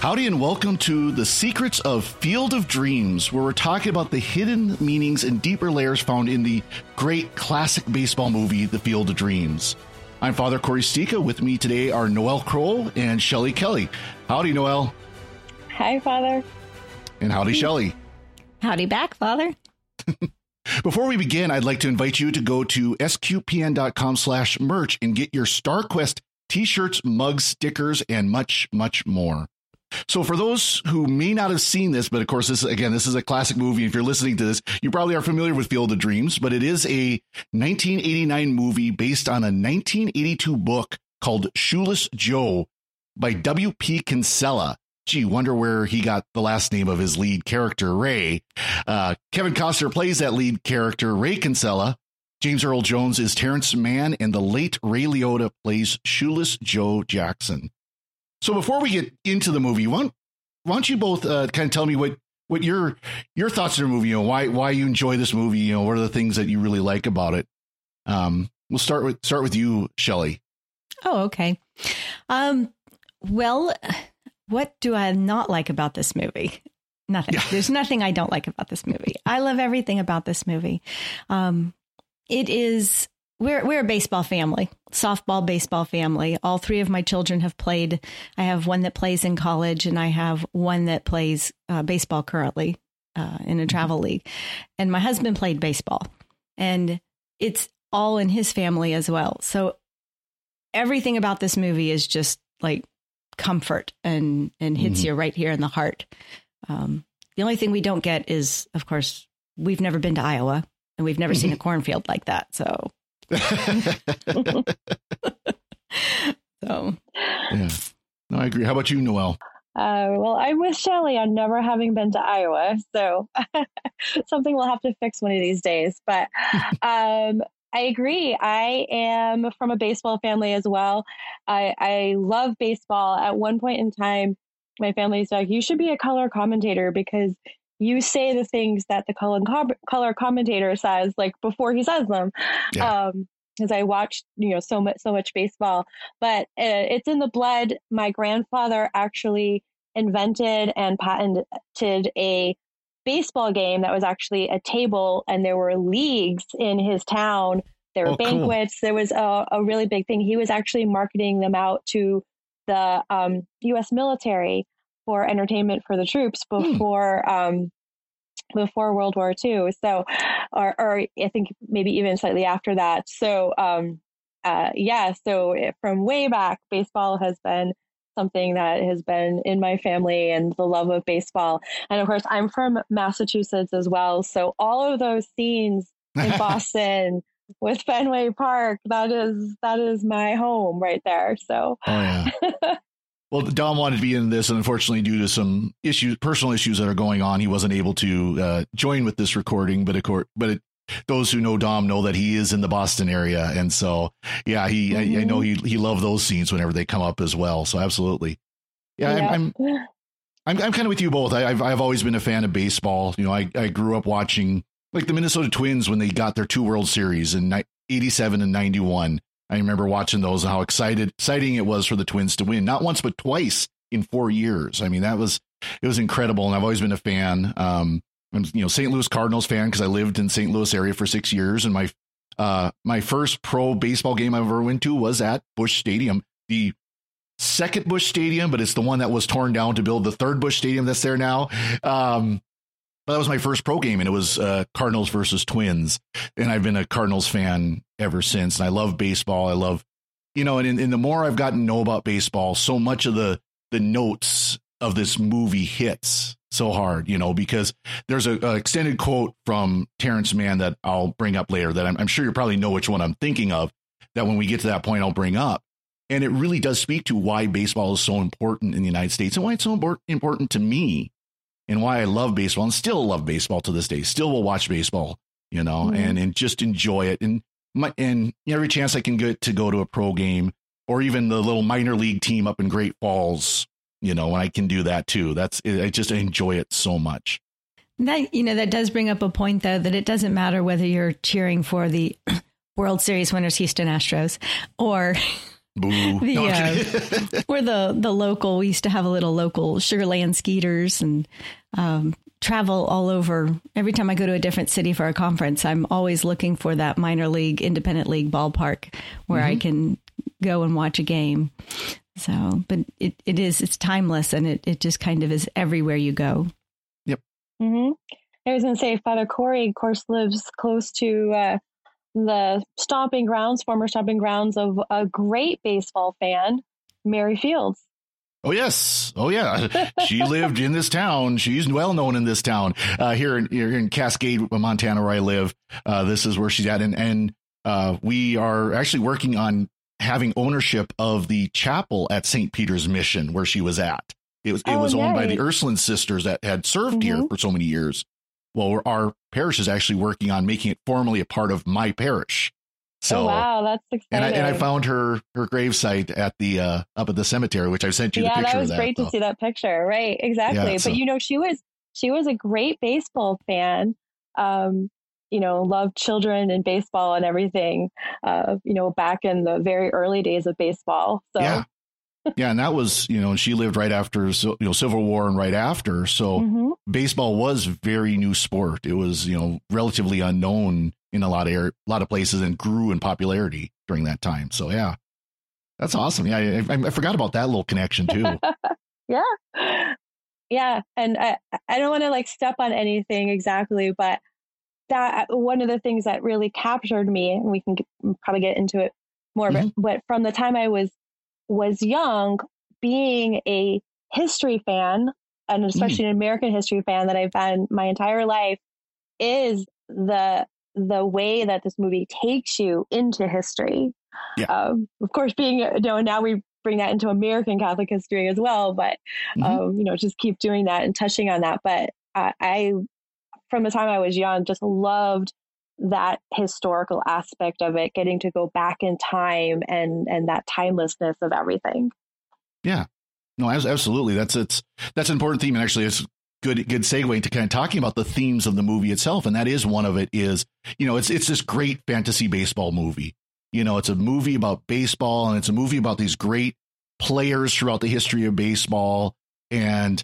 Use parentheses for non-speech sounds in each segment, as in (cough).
Howdy and welcome to the Secrets of Field of Dreams, where we're talking about the hidden meanings and deeper layers found in the great classic baseball movie, The Field of Dreams. I'm Father Cory Sticha. With me today are Noëlle Crowe and Shelly Kelly. Howdy, Noëlle. Hi, Father. And howdy, Shelly. Howdy back, Father. (laughs) Before we begin, I'd like to invite you to go to sqpn.com slash merch and get your StarQuest t-shirts, mugs, stickers, and much, much more. So for those who may not have seen this, but of course, this again, this is a classic movie. If you're listening to this, you probably are familiar with Field of Dreams, but it is a 1989 movie based on a 1982 book called Shoeless Joe by W.P. Kinsella. Gee, wonder where he got the last name of his lead character, Ray. Uh, Kevin Costner plays that lead character, Ray Kinsella. James Earl Jones is Terrence Mann, and the late Ray Liotta plays Shoeless Joe Jackson. So before we get into the movie, why don't, why don't you both uh, kind of tell me what what your your thoughts on the movie? You know, why why you enjoy this movie? You know, what are the things that you really like about it? Um, we'll start with start with you, Shelly. Oh, okay. Um, well, what do I not like about this movie? Nothing. Yeah. There's nothing I don't like about this movie. I love everything about this movie. Um, it is we're we're a baseball family, softball baseball family. All three of my children have played. I have one that plays in college, and I have one that plays uh, baseball currently uh, in a travel mm-hmm. league. And my husband played baseball, and it's all in his family as well. So everything about this movie is just like comfort and and hits mm-hmm. you right here in the heart. Um, the only thing we don't get is, of course, we've never been to Iowa and we've never seen a cornfield like that. So (laughs) so, yeah, no, I agree. How about you, Noëlle? Uh, well, I'm with Shelly on never having been to Iowa, so (laughs) something we'll have to fix one of these days. But (laughs) um, I agree. I am from a baseball family as well. I, I love baseball. At one point in time, my family said, "You should be a color commentator because you say the things that the color, color commentator says like before he says them. Yeah. um because I watched you know so much so much baseball. But uh, it's in the blood. My grandfather actually invented and patented a baseball game that was actually a table and there were leagues in his town. There were oh, banquets. Cool. there was a, a, really big thing. He was actually marketing them out to the um, us military for entertainment for the troops hmm. before hmm. um, before World War II. So, or, or I think maybe even slightly after that. So, um, uh, yeah. So from way back, baseball has been something that has been in my family and the love of baseball. And of course, I'm from Massachusetts as well. So all of those scenes in (laughs) Boston with Fenway Park, that is that is my home right there. So. Oh, yeah. (laughs) Well, Dom wanted to be in this, and unfortunately, due to some issues, personal issues that are going on, he wasn't able to uh, join with this recording. But of course, but it, those who know Dom know that he is in the Boston area, and so yeah, he mm-hmm. I, I, know he he loved those scenes whenever they come up as well. So absolutely, yeah, yeah. I'm, I'm, I'm I'm kind of with you both. I, have I've always been a fan of baseball. You know, I I grew up watching like the Minnesota Twins when they got their two World Series in '87 and '91 I remember watching those and how excited exciting it was for the Twins to win, not once but twice in four years. I mean, that was it was incredible, and I've always been a fan. Um, I'm you know St. Louis Cardinals fan because I lived in St. Louis area for six years, and my uh my first pro baseball game I ever went to was at Busch Stadium, the second Busch Stadium, but it's the one that was torn down to build the third Busch Stadium that's there now. Um, that was my first pro game, and it was uh, Cardinals versus Twins. And I've been a Cardinals fan ever since. And I love baseball. I love, you know, and, and the more I've gotten to know about baseball, so much of the the notes of this movie hits so hard, you know, because there's a, a, extended quote from Terrence Mann that I'll bring up later that I'm, I'm sure you probably know which one I'm thinking of. That when we get to that point, I'll bring up. And it really does speak to why baseball is so important in the United States and why it's so important to me and why I love baseball and still love baseball to this day. Still will watch baseball you know, mm-hmm. and and just enjoy it. And my and every chance I can get to go to a pro game or even the little minor league team up in Great Falls, you know, I can do that too. That's I just enjoy it so much. That you know that does bring up a point though that it doesn't matter whether you're cheering for the (clears throat) World Series winners Houston Astros or Boo. (laughs) the, no, uh, we're the the local. We used to have a little local Sugarland Skeeters and um, travel all over. Every time I go to a different city for a conference, I'm always looking for that minor league, independent league ballpark where mm-hmm. I can go and watch a game. So, but it, it is it's timeless and it it just kind of is everywhere you go. Yep. Mm-hmm. I was going to say, Father Cory, of course, lives close to uh, the stomping grounds, former stomping grounds of a great baseball fan, Mary Fields. Oh yes, oh yeah. (laughs) She lived in this town. She's well known in this town uh, here in here in Cascade, Montana, where I live. Uh, this is where she's at, and and uh, we are actually working on having ownership of the chapel at St. Peter's Mission, where she was at. It was it oh, was owned by the Ursuline sisters that had served mm-hmm. here for so many years. Well, our parish is actually working on making it formally a part of my parish. So, oh, wow, that's exciting. And I, and I found her her gravesite at the uh, up at the cemetery, which I sent you yeah, the picture. that was that, great though. to see that picture. Right, exactly. Yeah, so. But you know, she was she was a great baseball fan. Um, you know, loved children and baseball and everything. Uh, you know, back in the very early days of baseball. So yeah, yeah, and that was you know she lived right after you know Civil War and right after, so mm-hmm. baseball was very new sport. It was you know relatively unknown in a lot of air, a lot of places and grew in popularity during that time. So yeah, that's awesome. Yeah, I, I forgot about that little connection too. (laughs) yeah, yeah, and I I don't want to like step on anything exactly, but that one of the things that really captured me, and we can get, probably get into it more, mm-hmm. but, but from the time I was was young, being a history fan, and especially mm. an American history fan that I've been my entire life, is the the way that this movie takes you into history. Yeah. Um, of course, being you know now we bring that into American Catholic history as well, but mm-hmm. um, you know just keep doing that and touching on that. But I, I, from the time I was young, just loved that historical aspect of it, getting to go back in time and and that timelessness of everything. Yeah, no, absolutely. That's it's that's an important theme, and actually, it's good good segue to kind of talking about the themes of the movie itself, and that is one of it. Is you know, it's it's this great fantasy baseball movie. You know, it's a movie about baseball, and it's a movie about these great players throughout the history of baseball, and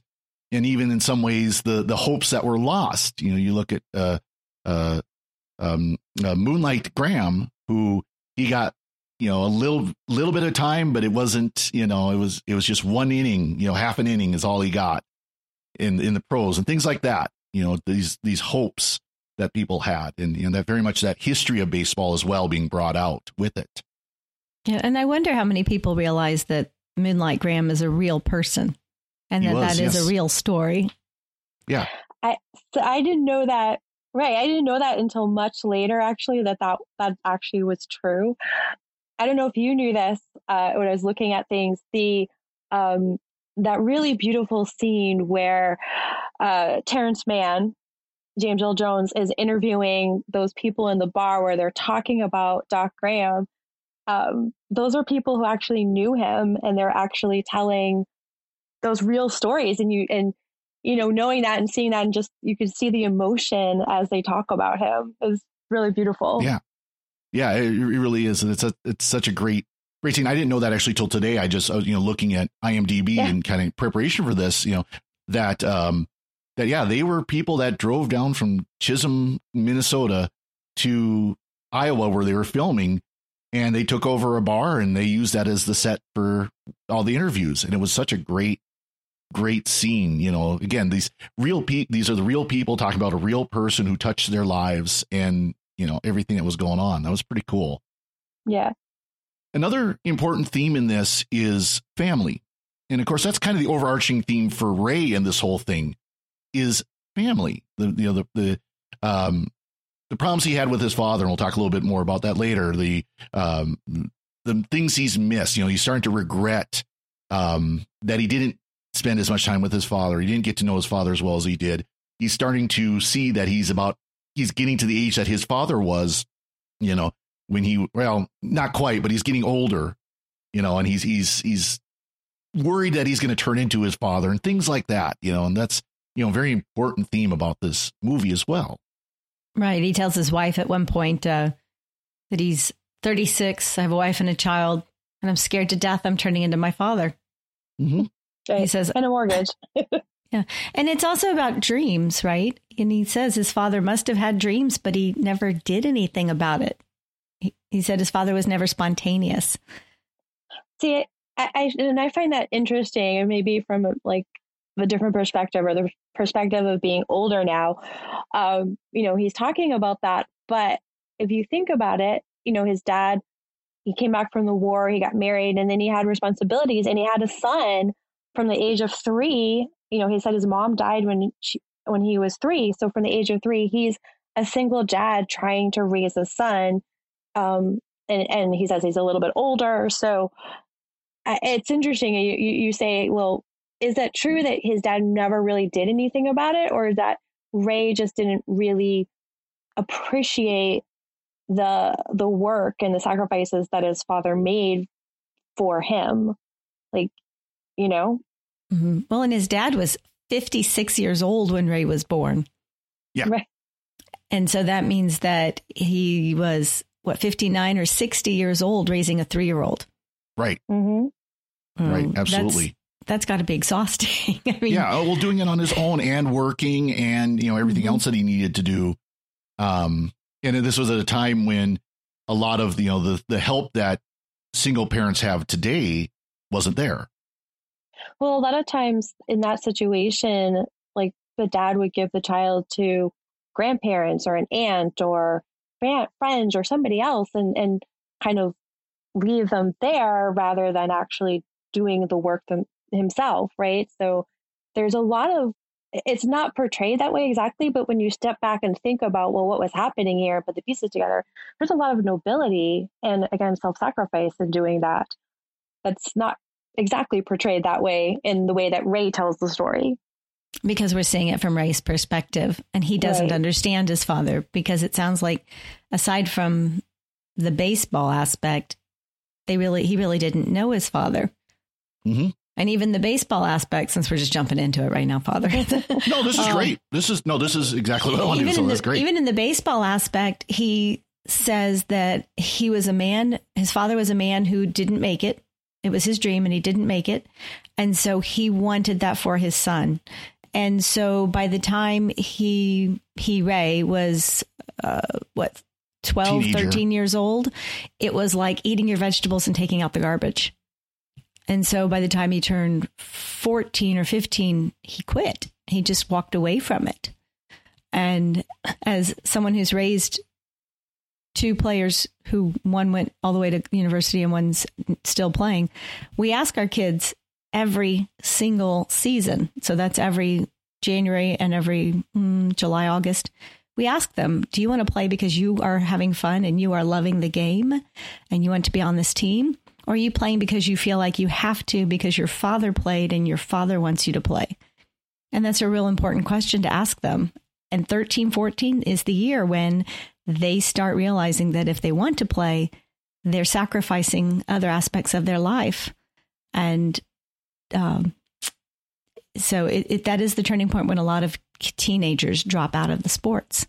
and even in some ways the the hopes that were lost. You know, you look at uh, uh, um, uh, Moonlight Graham, who he got you know a little little bit of time, but it wasn't you know it was it was just one inning, you know half an inning is all he got in in the pros and things like that. You know these these hopes that people had, and you know that very much that history of baseball as well being brought out with it. Yeah, and I wonder how many people realize that Moonlight Graham is a real person, and he that was, that yes. is a real story. Yeah, I so I didn't know that Right. I didn't know that until much later, actually, that that, that actually was true. I don't know if you knew this uh, when I was looking at things. The um, that really beautiful scene where uh, Terrence Mann, James Earl Jones, is interviewing those people in the bar where they're talking about Doc Graham. Um, those are people who actually knew him, and they're actually telling those real stories. And you and you know, knowing that and seeing that and just you could see the emotion as they talk about him is really beautiful. Yeah. Yeah, it, it really is. And it's a it's such a great I didn't know that actually till today. I just you know looking at IMDb yeah. and kind of preparation for this, you know, that um that yeah, they were people that drove down from Chisholm, Minnesota to Iowa where they were filming and they took over a bar and they used that as the set for all the interviews and it was such a great great scene. You know, again, these real pe- these are the real people talking about a real person who touched their lives and, you know, everything that was going on. That was pretty cool. Yeah. Another important theme in this is family. And of course, that's kind of the overarching theme for Ray in this whole thing is family. The you know the the um the problems he had with his father, and we'll talk a little bit more about that later. The um the things he's missed. You know, he's starting to regret um that he didn't spend as much time with his father. He didn't get to know his father as well as he did. He's starting to see that he's about he's getting to the age that his father was, you know, when he well, not quite, but he's getting older, you know, and he's he's he's worried that he's going to turn into his father and things like that, you know, and that's you know, very important theme about this movie as well. Right. He tells his wife at one point uh, that he's 36. I have a wife and a child, and I'm scared to death. I'm turning into my father. Mm-hmm. Right. He says, and a mortgage. (laughs) yeah. And it's also about dreams, right? And he says his father must have had dreams, but he never did anything about it. He, said his father was never spontaneous. See, I, I and I find that interesting, and maybe from like a different perspective or the perspective of being older now. Um, you know, he's talking about that. But if you think about it, you know, his dad, he came back from the war, he got married, and then he had responsibilities, and he had a son from the age of three. You know, he said his mom died when she when he was three. So from the age of three, he's a single dad trying to raise a son. Um, and, and he says he's a little bit older. So it's interesting. You, you say, well, is that true that his dad never really did anything about it or is that ray just didn't really appreciate the the work and the sacrifices that his father made for him like you know mm-hmm. well and his dad was 56 years old when ray was born yeah right. and so that means that he was what 59 or 60 years old raising a three-year-old right mm-hmm. right um, absolutely that's got to be exhausting. (laughs) I mean, yeah, well, doing it on his own and working and you know everything mm-hmm. else that he needed to do. Um, and this was at a time when a lot of you know the the help that single parents have today wasn't there. Well, a lot of times in that situation, like the dad would give the child to grandparents or an aunt or friends or somebody else, and and kind of leave them there rather than actually doing the work them, himself, right? So there's a lot of it's not portrayed that way exactly, but when you step back and think about, well, what was happening here, put the pieces together, there's a lot of nobility and again, self sacrifice in doing that. That's not exactly portrayed that way in the way that Ray tells the story. Because we're seeing it from Ray's perspective, and he doesn't right. understand his father because it sounds like, aside from the baseball aspect, they really he really didn't know his father. Mm-hmm and even the baseball aspect, since we're just jumping into it right now, Father. (laughs) no, this is um, great. This is no, this is exactly what I wanted. to do. So that's great. Even in the baseball aspect, he says that he was a man. His father was a man who didn't make it. It was his dream, and he didn't make it, and so he wanted that for his son. And so by the time he he Ray was uh, what 12, Teenager. 13 years old, it was like eating your vegetables and taking out the garbage. And so by the time he turned 14 or 15, he quit. He just walked away from it. And as someone who's raised two players who one went all the way to university and one's still playing, we ask our kids every single season. So that's every January and every mm, July, August. We ask them, do you want to play because you are having fun and you are loving the game and you want to be on this team? Or are you playing because you feel like you have to because your father played and your father wants you to play? And that's a real important question to ask them. And 13, 14 is the year when they start realizing that if they want to play, they're sacrificing other aspects of their life. And um, so it, it, that is the turning point when a lot of teenagers drop out of the sports.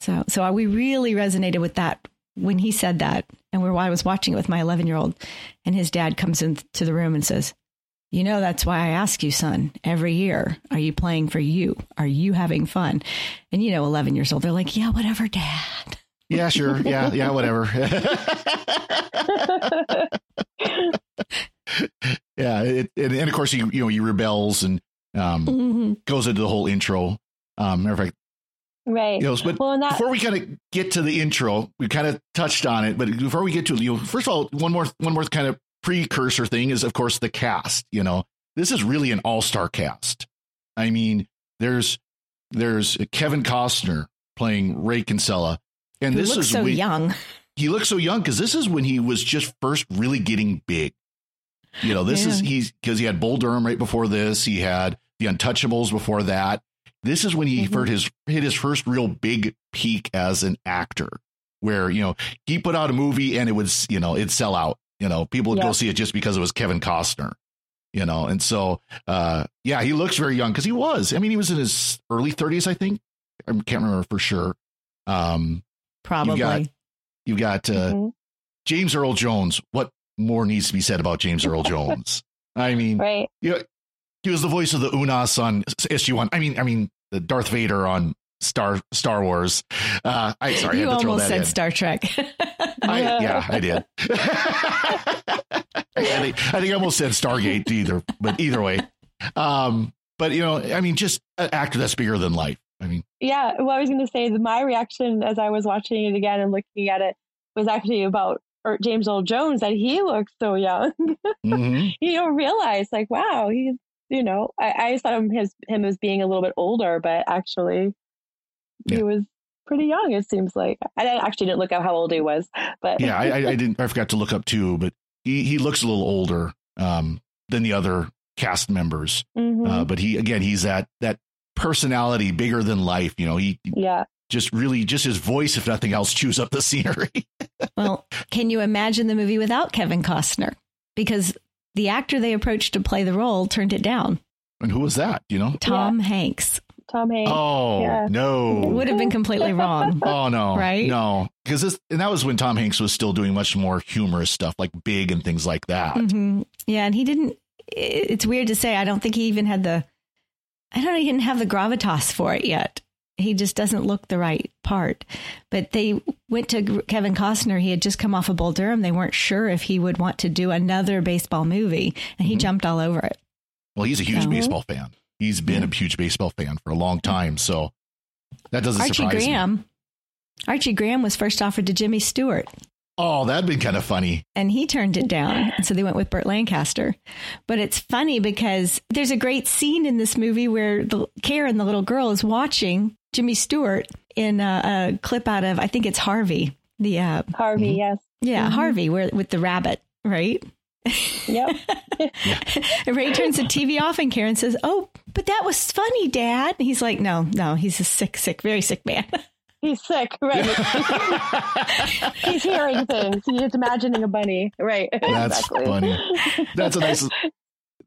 So, so we really resonated with that when he said that, and we I was watching it with my 11 year old, and his dad comes into the room and says, You know, that's why I ask you, son, every year, are you playing for you? Are you having fun? And, you know, 11 years old, they're like, Yeah, whatever, dad. Yeah, sure. Yeah, yeah, whatever. (laughs) (laughs) (laughs) yeah, it, and, and, of course, he you know he rebels and um, mm-hmm. goes into the whole intro. Um, matter of fact, Right. You know, but well, that- before we kind of get to the intro, we kind of touched on it, but before we get to you know, first of all, one more one more kind of precursor thing is of course the cast, you know. This is really an all-star cast. I mean, there's there's Kevin Costner playing Ray Kinsella, and Who this is so when, young. He looks so young because this is when he was just first really getting big. You know, this yeah. is he's because he had Bull Durham right before this. He had the Untouchables before that this is when he mm-hmm. his hit his first real big peak as an actor, where you know he put out a movie and it would you know it'd sell out. You know, people would go see it just because it was Kevin Costner. You know, and so uh, yeah, he looks very young because he was. I mean, he was in his early 30s, I think. I can't remember for sure. Um, Probably. You got, you got uh, mm-hmm. James Earl Jones. What more needs to be said about James Earl Jones? (laughs) I mean, right? Yeah, he was the voice of the Unas on SG One. I mean, I mean, the Darth Vader on Star Star Wars. Uh, I sorry, you I almost said in. Star Trek. (laughs) I, yeah, I did. (laughs) I, think, I think I almost said Stargate either, but either way. Um, but you know, I mean, just an actor that's bigger than life. I mean, yeah. Well, I was going to say that my reaction as I was watching it again and looking at it was actually about James Earl Jones that he looks so young. (laughs) Mm-hmm. you don't realize, like, wow, he's you know, I, I thought of his him as being a little bit older, but actually, yeah. he was pretty young. It seems like I actually didn't look up how old he was, but yeah, I, I (laughs) didn't. I forgot to look up too, but he he looks a little older um, than the other cast members. Mm-hmm. Uh, but he again, he's that that personality bigger than life. You know, he yeah. Just really, just his voice, if nothing else, chews up the (laughs) scenery. well, can you imagine the movie without Kevin Costner? Because the actor they approached to play the role turned it down. And who was that? You know, Tom yeah. Hanks. Tom Hanks. Oh yeah. no, it would have been completely wrong. (laughs) oh no, right? No, because this and that was when Tom Hanks was still doing much more humorous stuff, like Big and things like that. Mm-hmm. Yeah, and he didn't. It's weird to say. I don't think he even had the. I don't even have the gravitas for it yet he just doesn't look the right part. But they went to Kevin Costner. He had just come off of Bull Durham. They weren't sure if he would want to do another baseball movie, and he mm-hmm. jumped all over it. Well, he's a huge so, baseball fan. He's been yeah. a huge baseball fan for a long time, so that doesn't Archie surprise Graham, me. Archie Graham was first offered to Jimmy Stewart. Oh, that'd been kind of funny. And he turned it down. And so they went with Burt Lancaster. But it's funny because there's a great scene in this movie where the Karen, the little girl, is watching Jimmy Stewart in a, a clip out of I think it's Harvey. The uh, Harvey, mm-hmm. yes, yeah, mm-hmm. Harvey, where with the rabbit, right? Yep. and (laughs) Ray turns the TV off, and Karen says, "Oh, but that was funny, Dad." And he's like, "No, no, he's a sick, sick, very sick man." (laughs) He's sick, right? (laughs) he's hearing things. He's imagining a bunny, right? That's exactly. funny. That's a nice. (laughs)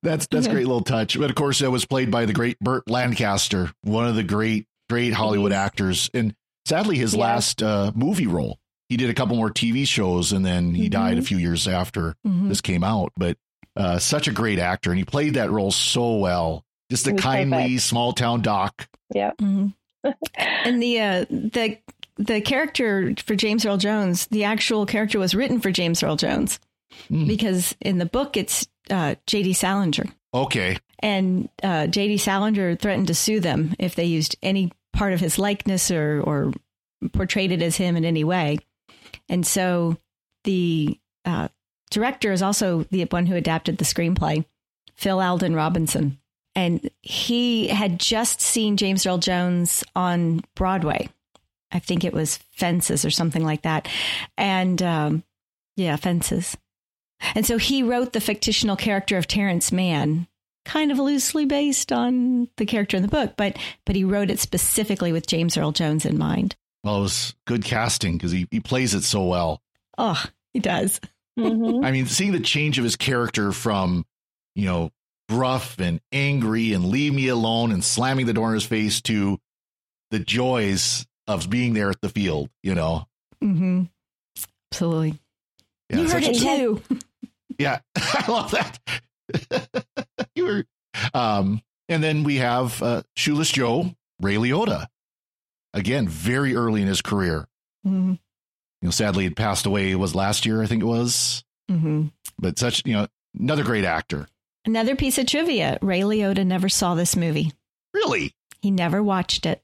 That's that's a great little touch. But of course, it was played by the great Burt Lancaster, one of the great great Hollywood actors. And sadly, his yeah. last uh, movie role, he did a couple more TV shows and then he mm-hmm. died a few years after mm-hmm. this came out. But uh, such a great actor. And he played that role so well. Just a kindly small town doc. Yeah. Mm-hmm. And the, uh, the, the character for James Earl Jones, the actual character was written for James Earl Jones mm. because in the book it's uh, J.D. Salinger. Okay. And uh, J.D. Salinger threatened to sue them if they used any part of his likeness or, or portrayed it as him in any way. And so the uh, director is also the one who adapted the screenplay, Phil Alden Robinson. And he had just seen James Earl Jones on Broadway. I think it was Fences or something like that. And um, yeah, Fences. And so he wrote the fictional character of Terrence Mann kind of loosely based on the character in the book, but but he wrote it specifically with James Earl Jones in mind. Well, it was good casting because he, he plays it so well. Oh, he does. Mm-hmm. I mean, seeing the change of his character from, you know, gruff and angry and leave me alone and slamming the door in his face to the joys of being there at the field, you know. Mm-hmm. Absolutely. Yeah, you heard it too. (laughs) Yeah, (laughs) I love that. (laughs) you were, um, and then we have uh, Shoeless Joe, Ray Liotta. Again, very early in his career. Mm-hmm. You know, sadly, he passed away. It was last year, I think it was. Mm-hmm. But such, you know, another great actor. Another piece of trivia: Ray Liotta never saw this movie. Really? He never watched it.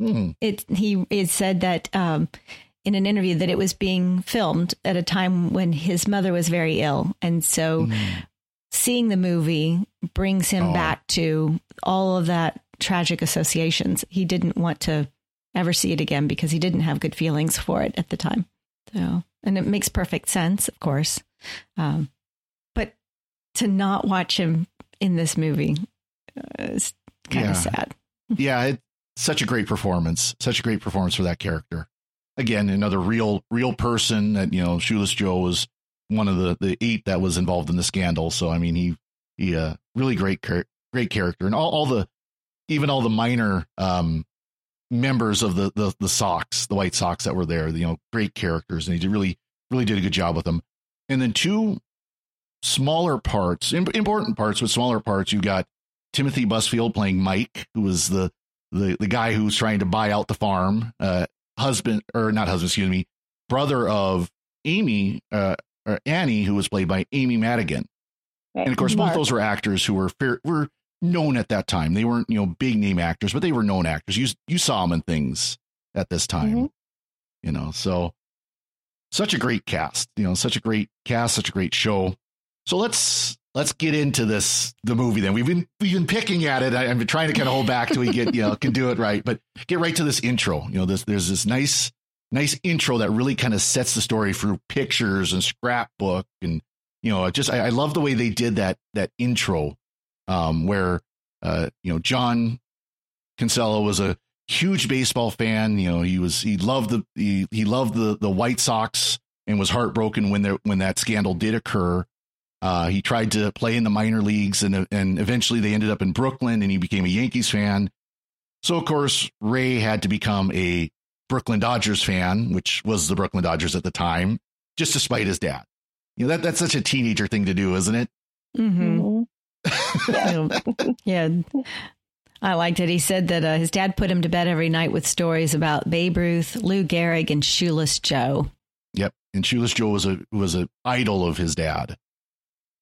Mm. It he it said that um, in an interview that it was being filmed at a time when his mother was very ill, and so mm seeing the movie brings him oh. back to all of that tragic associations. He didn't want to ever see it again because he didn't have good feelings for it at the time. So, and it makes perfect sense, of course. Um, to not watch him in this movie uh, is kind of sad. yeah, it, such a great performance, such a great performance for that character. Again, another real, real person that you know, Shoeless Joe was one of the the eight that was involved in the scandal. So I mean, he he uh, really great great character, and all, all the even all the minor um, members of the, the the Sox, the White Sox that were there, you know, great characters, and he did really really did a good job with them. And then two smaller parts, important parts, but smaller parts. You got Timothy Busfield playing Mike, who was the the the guy who's trying to buy out the farm, uh, husband or not husband, excuse me, brother of Amy, uh, Annie, who was played by Amy Madigan. Right. And of course, Mark. both those were actors who were fair, were known at that time. They weren't you know big name actors, but they were known actors. You you saw them in things at this time, mm-hmm. you know. So such a great cast, you know, such a great cast, such a great show. So let's let's get into this the movie then. We've been we've been picking at it. I, have been trying to kind of hold back till we get you know can do it right, but get right to this intro. You know, this there's this nice nice intro that really kind of sets the story through pictures and scrapbook and you know just I, I love the way they did that that intro um, where uh, you know John Kinsella was a huge baseball fan. You know, he was he loved the he, he loved the the White Sox and was heartbroken when there when that scandal did occur. Uh, he tried to play in the minor leagues, and and eventually they ended up in Brooklyn, and he became a Yankees fan. So of course Ray had to become a Brooklyn Dodgers fan, which was the Brooklyn Dodgers at the time, just to spite his dad. You know that that's such a teenager thing to do, isn't it? Mm-hmm. (laughs) yeah. I liked it. He said that uh, his dad put him to bed every night with stories about Babe Ruth, Lou Gehrig, and Shoeless Joe. Yep, and Shoeless Joe was a was an idol of his dad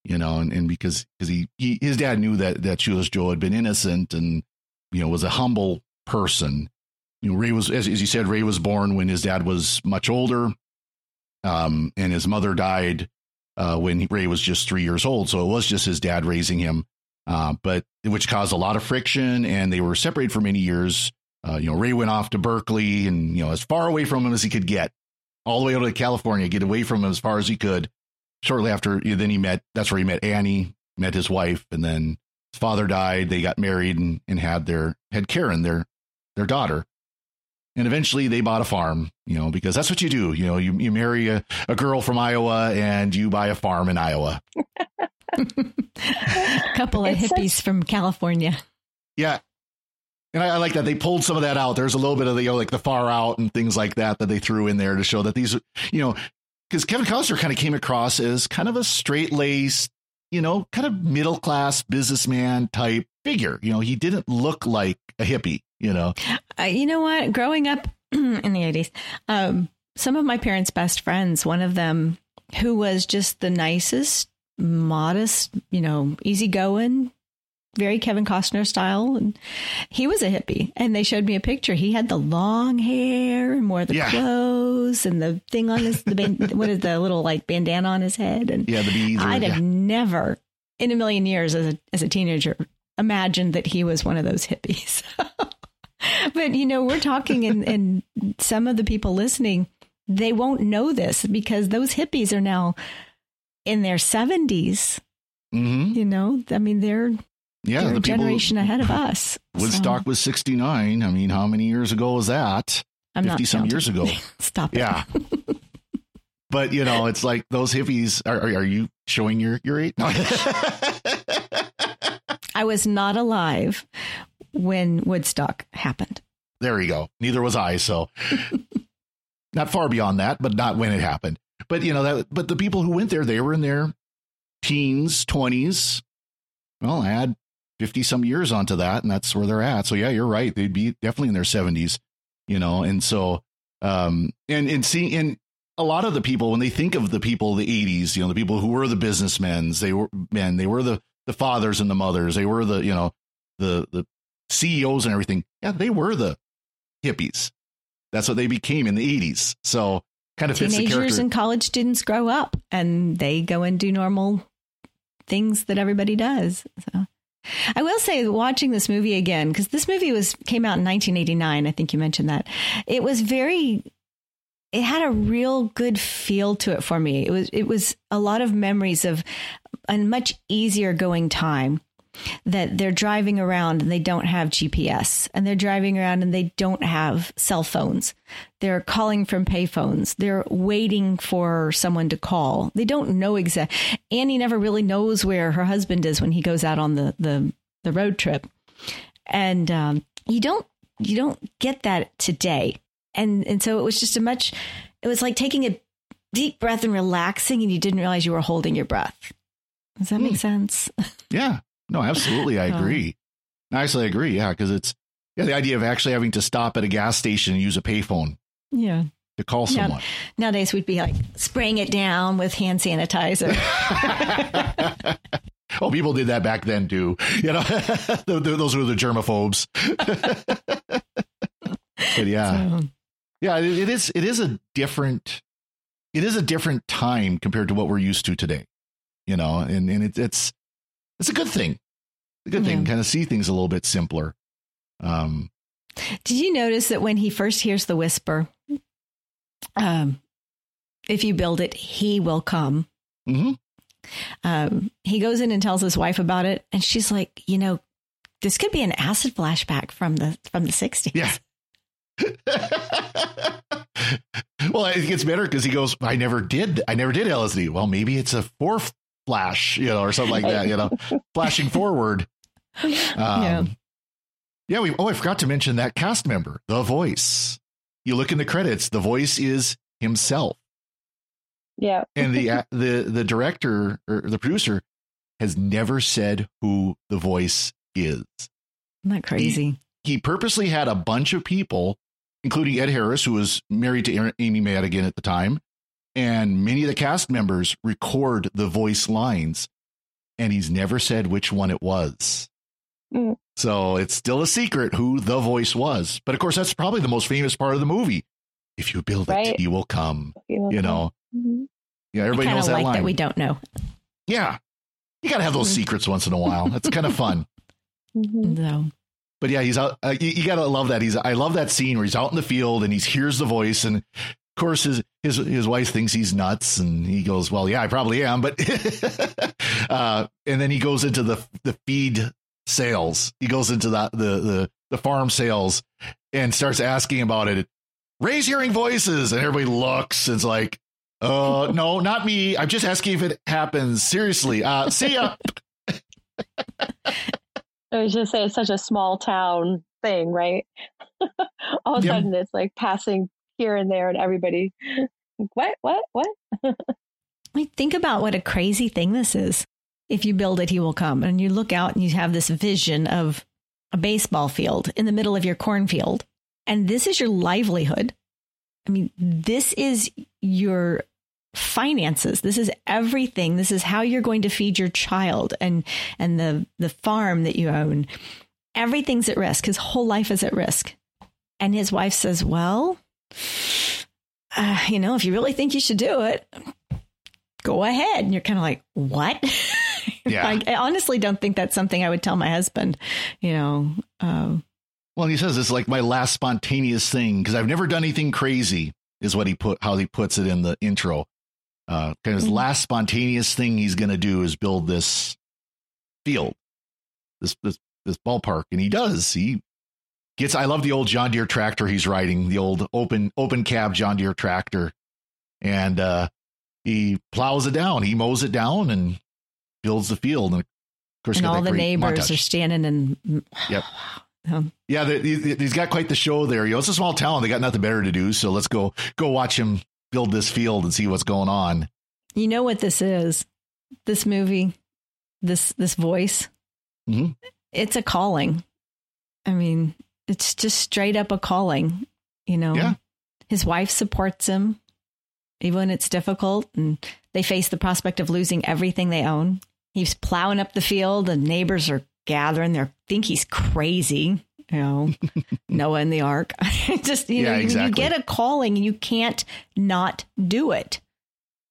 you know, and, and because because he, he his dad knew that that Shoeless Joe had been innocent and you know was a humble person. You know, Ray was as, as you said, Ray was born when his dad was much older, um, and his mother died uh, when he, Ray was just three years old. So it was just his dad raising him, uh, but which caused a lot of friction, and they were separated for many years. Uh, you know, Ray went off to Berkeley, and you know, as far away from him as he could get, all the way out to California, get away from him as far as he could shortly after, then he met, that's where he met Annie, met his wife, and then his father died. They got married and, and had their, had Karen, their, their daughter. And eventually they bought a farm, you know, because that's what you do. You know, you, you marry a, a girl from Iowa and you buy a farm in Iowa. a (laughs) (laughs) couple of it's hippies such... from California. Yeah. And I, I, like that they pulled some of that out. There's a little bit of the, you know, like the far out and things like that that they threw in there to show that these, you know, because Kevin Costner kind of came across as kind of a straight laced, you know, kind of middle class businessman type figure. You know, he didn't look like a hippie, you know. Uh, you know what? Growing up (clears throat) in the 80s, um, some of my parents' best friends, one of them who was just the nicest, modest, you know, easygoing, very Kevin Costner style. And he was a hippie. And they showed me a picture. He had the long hair and wore the yeah. clothes and the thing on his, the band, what is the little like bandana on his head. And yeah, the beads. I'd have yeah. never in a million years as a, as a teenager imagined that he was one of those hippies. (laughs) but, you know, we're talking and, and some of the people listening, they won't know this because those hippies are now in their 70s. Mm-hmm. You know, I mean, they're yeah, the generation ahead of us. Woodstock so. was 69. I mean, how many years ago was that? I'm 50 some years ago. (laughs) Stop it. Yeah. (laughs) but, you know, it's like those hippies. Are, are, are you showing your, your age? No. (laughs) I was not alive when Woodstock happened. There you go. Neither was I. So, not far beyond that, but not when it happened. But, you know, that, but the people who went there, they were in their teens, 20s. Well, add 50 some years onto that and that's where they're at. So yeah you're right. They'd be definitely in their 70s you know and so um and and seeing and a lot of the people when they think of the people of the 80s you know the people who were the businessmen they were men they were the the fathers and the mothers they were the you know the the CEOs and everything yeah they were the hippies. That's what they became in the 80s so kind of teenagers and college students grow up and they go and do normal things that everybody does so I will say, watching this movie again, because this movie was came out in 1989. I think you mentioned that. It was very. It had a real good feel to it for me. It was it was a lot of memories of a much easier going time. That they're driving around and they don't have GPS and they're driving around and they don't have cell phones. They're calling from payphones. They're waiting for someone to call. They don't know exact. Annie never really knows where her husband is when he goes out on the the, the road trip, and um, you don't you don't get that today. And and so it was just a much. It was like taking a deep breath and relaxing, and you didn't realize you were holding your breath. Does that make hmm. sense? (laughs) Yeah. No, absolutely. I (laughs) agree. Actually, I agree. Yeah. Cause it's, yeah, the idea of actually having to stop at a gas station and use a payphone. Yeah. To call someone. Now, nowadays, we'd be like spraying it down with hand sanitizer. (laughs) oh, people did that back then too. You know, (laughs) those were the germaphobes. but yeah, so. yeah, it, it is. It is a different. It is a different time compared to what we're used to today you know, and, and it, it's, it's a good thing. A good thing. Kind of see things a little bit simpler. Um, Did you notice that when he first hears the whisper, um, if you build it, he will come. Mm-hmm. Um, he goes in and tells his wife about it, and she's like, you know, this could be an acid flashback from the from the sixties. Yeah. (laughs) well, it gets better because he goes, I never did, I never did LSD. Well, maybe it's a fourth flash, you know, or something like that, you know, (laughs) flashing forward. Um, yeah. Yeah. We, oh, I forgot to mention that cast member, the voice. You look in the credits, the voice is himself. Yeah. (laughs) and the, the, the director or the producer has never said who the voice is. Isn't that crazy? He, he purposely had a bunch of people, including Ed Harris, who was married to Amy Madigan at the time, and many of the cast members record the voice lines and he's never said which one it was. Mm. So it's still a secret who the voice was. But of course, that's probably the most famous part of the movie. If you build right. it, he will come. He will you know, mm-hmm. yeah, everybody knows that like line. That we don't know. Yeah, you got to have those mm-hmm. secrets once in a while. That's kind of (laughs) fun. Mm-hmm. No. But yeah, he's out. Uh, you, you got to love that. He's. I love that scene where he's out in the field and he hears the voice, and of course, his his his wife thinks he's nuts, and he goes, "Well, yeah, I probably am." But (laughs) uh, and then he goes into the the feed sales. He goes into the the the, the farm sales and starts asking about it. Raise hearing voices, and everybody looks. And it's like, uh, no, not me. I'm just asking if it happens. Seriously. Uh, see ya. (laughs) I was just say it's such a small town thing, right? (laughs) All of a sudden, it's like passing here and there, and everybody, (laughs) what, what, what? I think about what a crazy thing this is. If you build it, he will come. And you look out and you have this vision of a baseball field in the middle of your cornfield. And this is your livelihood. I mean, this is your finances. This is everything. This is how you're going to feed your child and and the the farm that you own. Everything's at risk. His whole life is at risk. And his wife says, "Well, uh, you know, if you really think you should do it, go ahead. And you're kind of like, what? (laughs) Yeah. I, I, honestly don't think that's something I would tell my husband, you know. Um, well, he says it's like my last spontaneous thing because I've never done anything crazy, is what he put, how he puts it in the intro. Uh, kind of his mm-hmm. last spontaneous thing he's going to do is build this field, this, this, this ballpark. And he does. He gets I love the old John Deere tractor he's riding, the old open open cab John Deere tractor. And uh he plows it down, he mows it down and builds the field. And of course, and all the neighbors montage. are standing and yep. (sighs) Um, yeah, the, the, he's got quite the show there. You know, it's a small town; they got nothing better to do, so let's go go watch him build this field and see what's going on. You know what this is? This movie, this this voice. Mm-hmm. It's a calling. I mean, it's just straight up a calling, you know. Yeah. His wife supports him even when it's difficult and they face the prospect of losing everything they own. He's plowing up the field and neighbors are gathering. They think he's crazy, you know, (laughs) Noah and the ark. (laughs) just, you yeah, know, exactly. you get a calling and you can't not do it,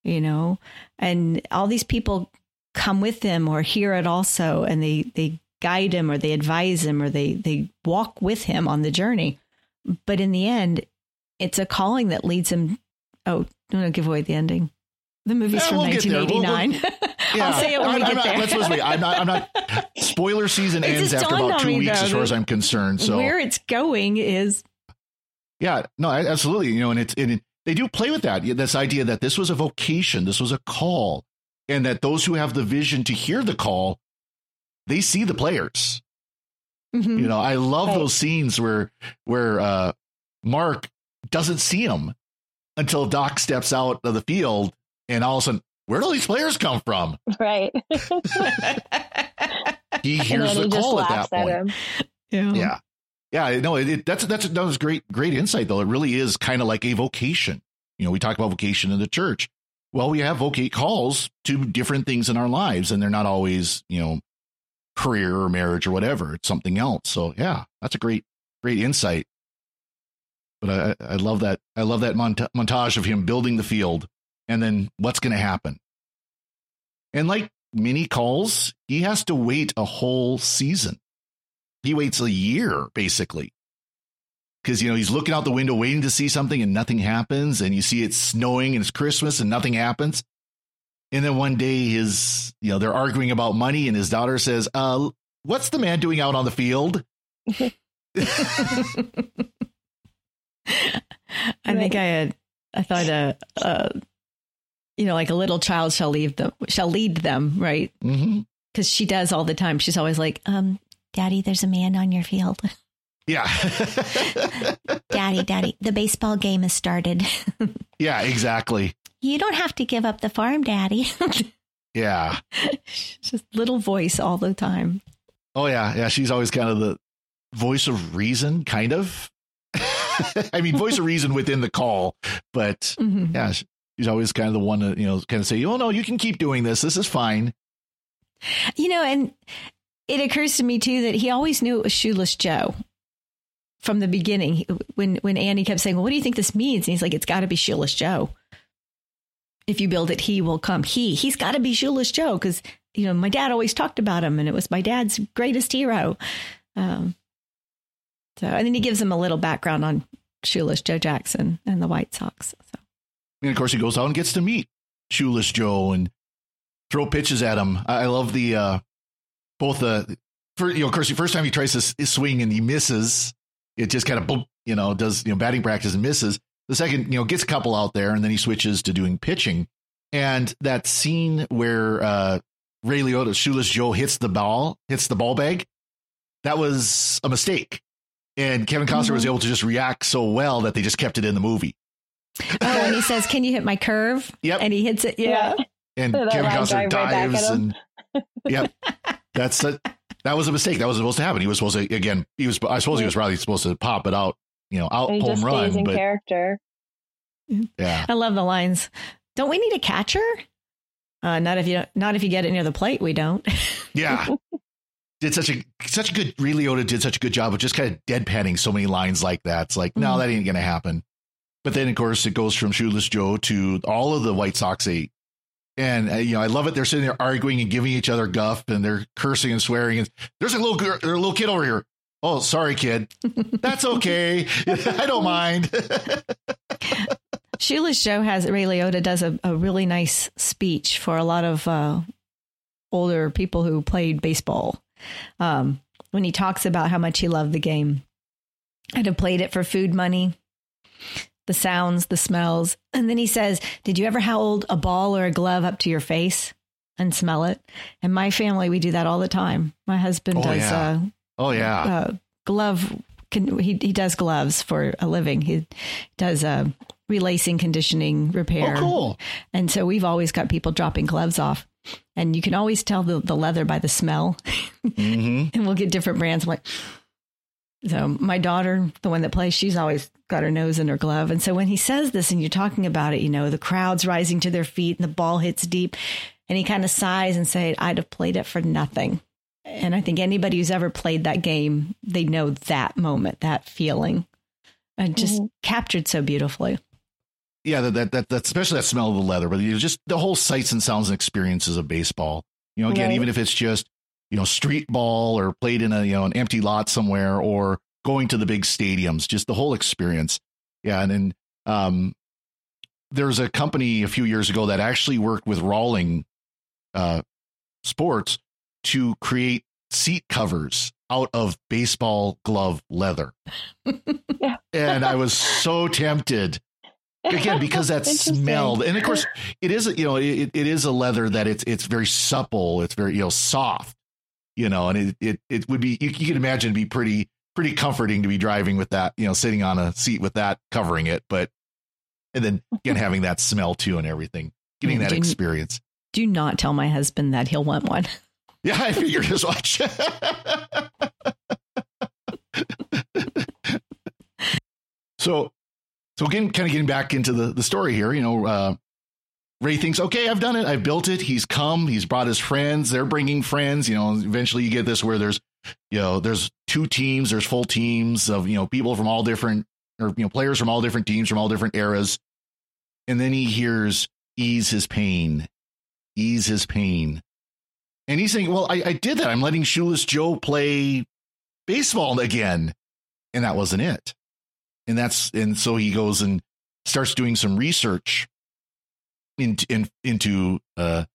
you know, and all these people come with him or hear it also and they, they guide him or they advise him or they they walk with him on the journey. But in the end, it's a calling that leads him. Oh, don't give away the ending. The movie's yeah, from we'll 1989. We'll, we'll, (laughs) yeah. I'll say it when I'm, we get not, there. Let's, let's I'm not. I'm not spoiler season (laughs) ends after about two weeks, though, as far as I'm concerned. So Where it's going is Yeah, no, absolutely. You know, and it's and it, they do play with that. This idea that this was a vocation, this was a call, and that those who have the vision to hear the call, they see the players. Mhm. You know, I love Right. those scenes where where uh, Mark doesn't see him until Doc steps out of the field, and all of a sudden, where do all these players come from? Right. (laughs) He hears the he call at that at point. him. yeah. Yeah. Yeah, no, it, it, that's that's that was great, great insight though. It really is kind of like a vocation. You know, we talk about vocation in the church. Well, we have vocate calls to different things in our lives, and they're not always, you know, career or marriage or whatever. It's something else. So yeah, that's a great, great insight. But I, I love that. I love that mont- montage of him building the field, and then what's going to happen. And like many calls, he has to wait a whole season he waits a year basically because you know he's looking out the window waiting to see something and nothing happens and you see it's snowing and it's christmas and nothing happens and then one day his you know they're arguing about money and his daughter says uh what's the man doing out on the field? (laughs) I think I had I thought uh, uh you know like a little child shall lead them shall lead them right? Because she does all the time. She's always like um daddy there's a man on your field. (laughs) Yeah. (laughs) Daddy daddy the baseball game has started. Yeah exactly you don't have to give up the farm daddy. (laughs) Yeah. Just little voice all the time. Oh yeah. Yeah she's always kind of the voice of reason kind of. (laughs) I mean voice of reason within the call but (laughs) Mhm. yeah, she's always kind of the one to you know kind of say, "Oh no, you can keep doing this. This is fine." you know and it occurs to me too that he always knew it was shoeless joe from the beginning. When when annie kept saying well what do you think this means? And he's like it's got to be shoeless joe if you build it he will come he he's got to be shoeless joe because you know my dad always talked about him and it was my dad's greatest hero um, so and then he gives him a little background on shoeless joe jackson and the white sox so And of course, he goes out and gets to meet Shoeless Joe and throw pitches at him. I love the uh, both the for you know, of course, the first time he tries to swing and he misses, it just kind of boom, you know, does you know batting practice and misses. The second, you know, gets a couple out there, and then he switches to doing pitching. And that scene where uh, Ray Liotta, Shoeless Joe, hits the ball, hits the ball bag, that was a mistake. And Kevin Costner was able to just react so well that they just kept it in the movie. oh and he says can you hit my curve (laughs) Yep. and he hits it yeah, and (laughs) That Kevin Costner drive right dives him. and (laughs) yep, that's a, that was a mistake. That was supposed to happen. He was supposed to again. He was. I suppose he was probably supposed to pop it out. You know, out He home just run. stays in But character. yeah, I love the lines. Don't we need a catcher? Uh, not if you not if you get it near the plate. We don't. (laughs) yeah. Did such a such a good. Ray Liotta did such a good job of just kind of deadpanning so many lines like that. It's like, no, Mhm. that ain't gonna happen. But then, of course, it goes from Shoeless Joe to all of the White Sox eight. And uh, you know, I love it. They're sitting there arguing and giving each other guff, and they're cursing and swearing. And there's a little girl, there's a little kid over here. Oh, sorry, kid. That's okay. I don't mind. Shoeless Joe has Ray Liotta does a, a really nice speech for a lot of uh, older people who played baseball. Um, when he talks about how much he loved the game, I'd have played it for food money, the sounds, the smells, and then he says, "Did you ever hold a ball or a glove up to your face and smell it?" And my family, we do that all the time. My husband Oh, does. yeah. Uh, oh yeah. uh, glove can, he he does gloves for a living. He does uh, relacing, conditioning, repair, Oh, cool. and so we've always got people dropping gloves off, and you can always tell the, the leather by the smell. hmm (laughs) and we'll get different brands. I'm like, so my daughter, the one that plays, she's always got her nose in her glove, and so when he says this, and you're talking about it, you know, the crowd's rising to their feet, and the ball hits deep, and he kind of sighs and say, "I'd have played it for nothing." And I think anybody who's ever played that game, they know that moment, that feeling, and just Mhm. captured so beautifully. Yeah, that, that that that especially that smell of the leather, but you know, just the whole sights and sounds and experiences of baseball. You know, again, Right. even if it's just you know street ball or played in a you know an empty lot somewhere or going to the big stadiums, just the whole experience. Yeah, and then um, there's a company a few years ago that actually worked with Rawling uh, Sports to create seat covers out of baseball glove leather. (laughs) Yeah. And I was so tempted again (laughs) because that smelled and of course (laughs) it is you know it, it is a leather that it's it's very supple it's very you know soft you know and it it, it would be you, you can imagine it'd be pretty pretty comforting to be driving with that you know sitting on a seat with that covering it but and then again having that smell too and everything getting that experience Do not tell my husband that he'll want one. Yeah i figured as much. So so again kind of getting back into the the story here you know uh ray thinks okay i've done it. I've built it. He's come. He's brought his friends. They're bringing friends you know eventually you get this where there's you know there's two teams there's full teams of you know people from all different or you know players from all different teams from all different eras. And then he hears ease his pain. Ease his pain and he's saying well i, I did that i'm letting shoeless joe play baseball again and that wasn't it and that's and so he goes and starts doing some research into in, into uh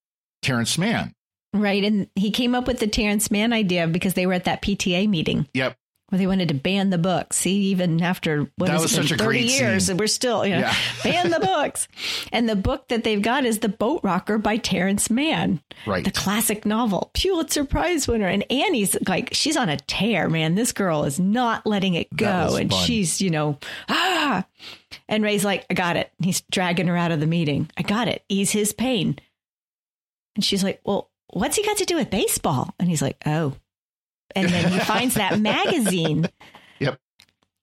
terrence mann Right. And he came up with the Terrence Mann idea because they were at that PTA meeting. Yep. Where they wanted to ban the books. See, even after what That is was such a 30 great years, scene. we're still, you know, Yeah. (laughs) ban the books. And the book that they've got is The Boat Rocker by Terrence Mann, right the classic novel, Pulitzer Prize winner. And Annie's like, she's on a tear, man. This girl is not letting it go. And fun. she's, you know, ah. And Ray's like, I got it. He's dragging her out of the meeting. I got it. Ease his pain. And she's like, Well, what's he got to do with baseball? And he's like, Oh. And then he finds that (laughs) magazine. Yep.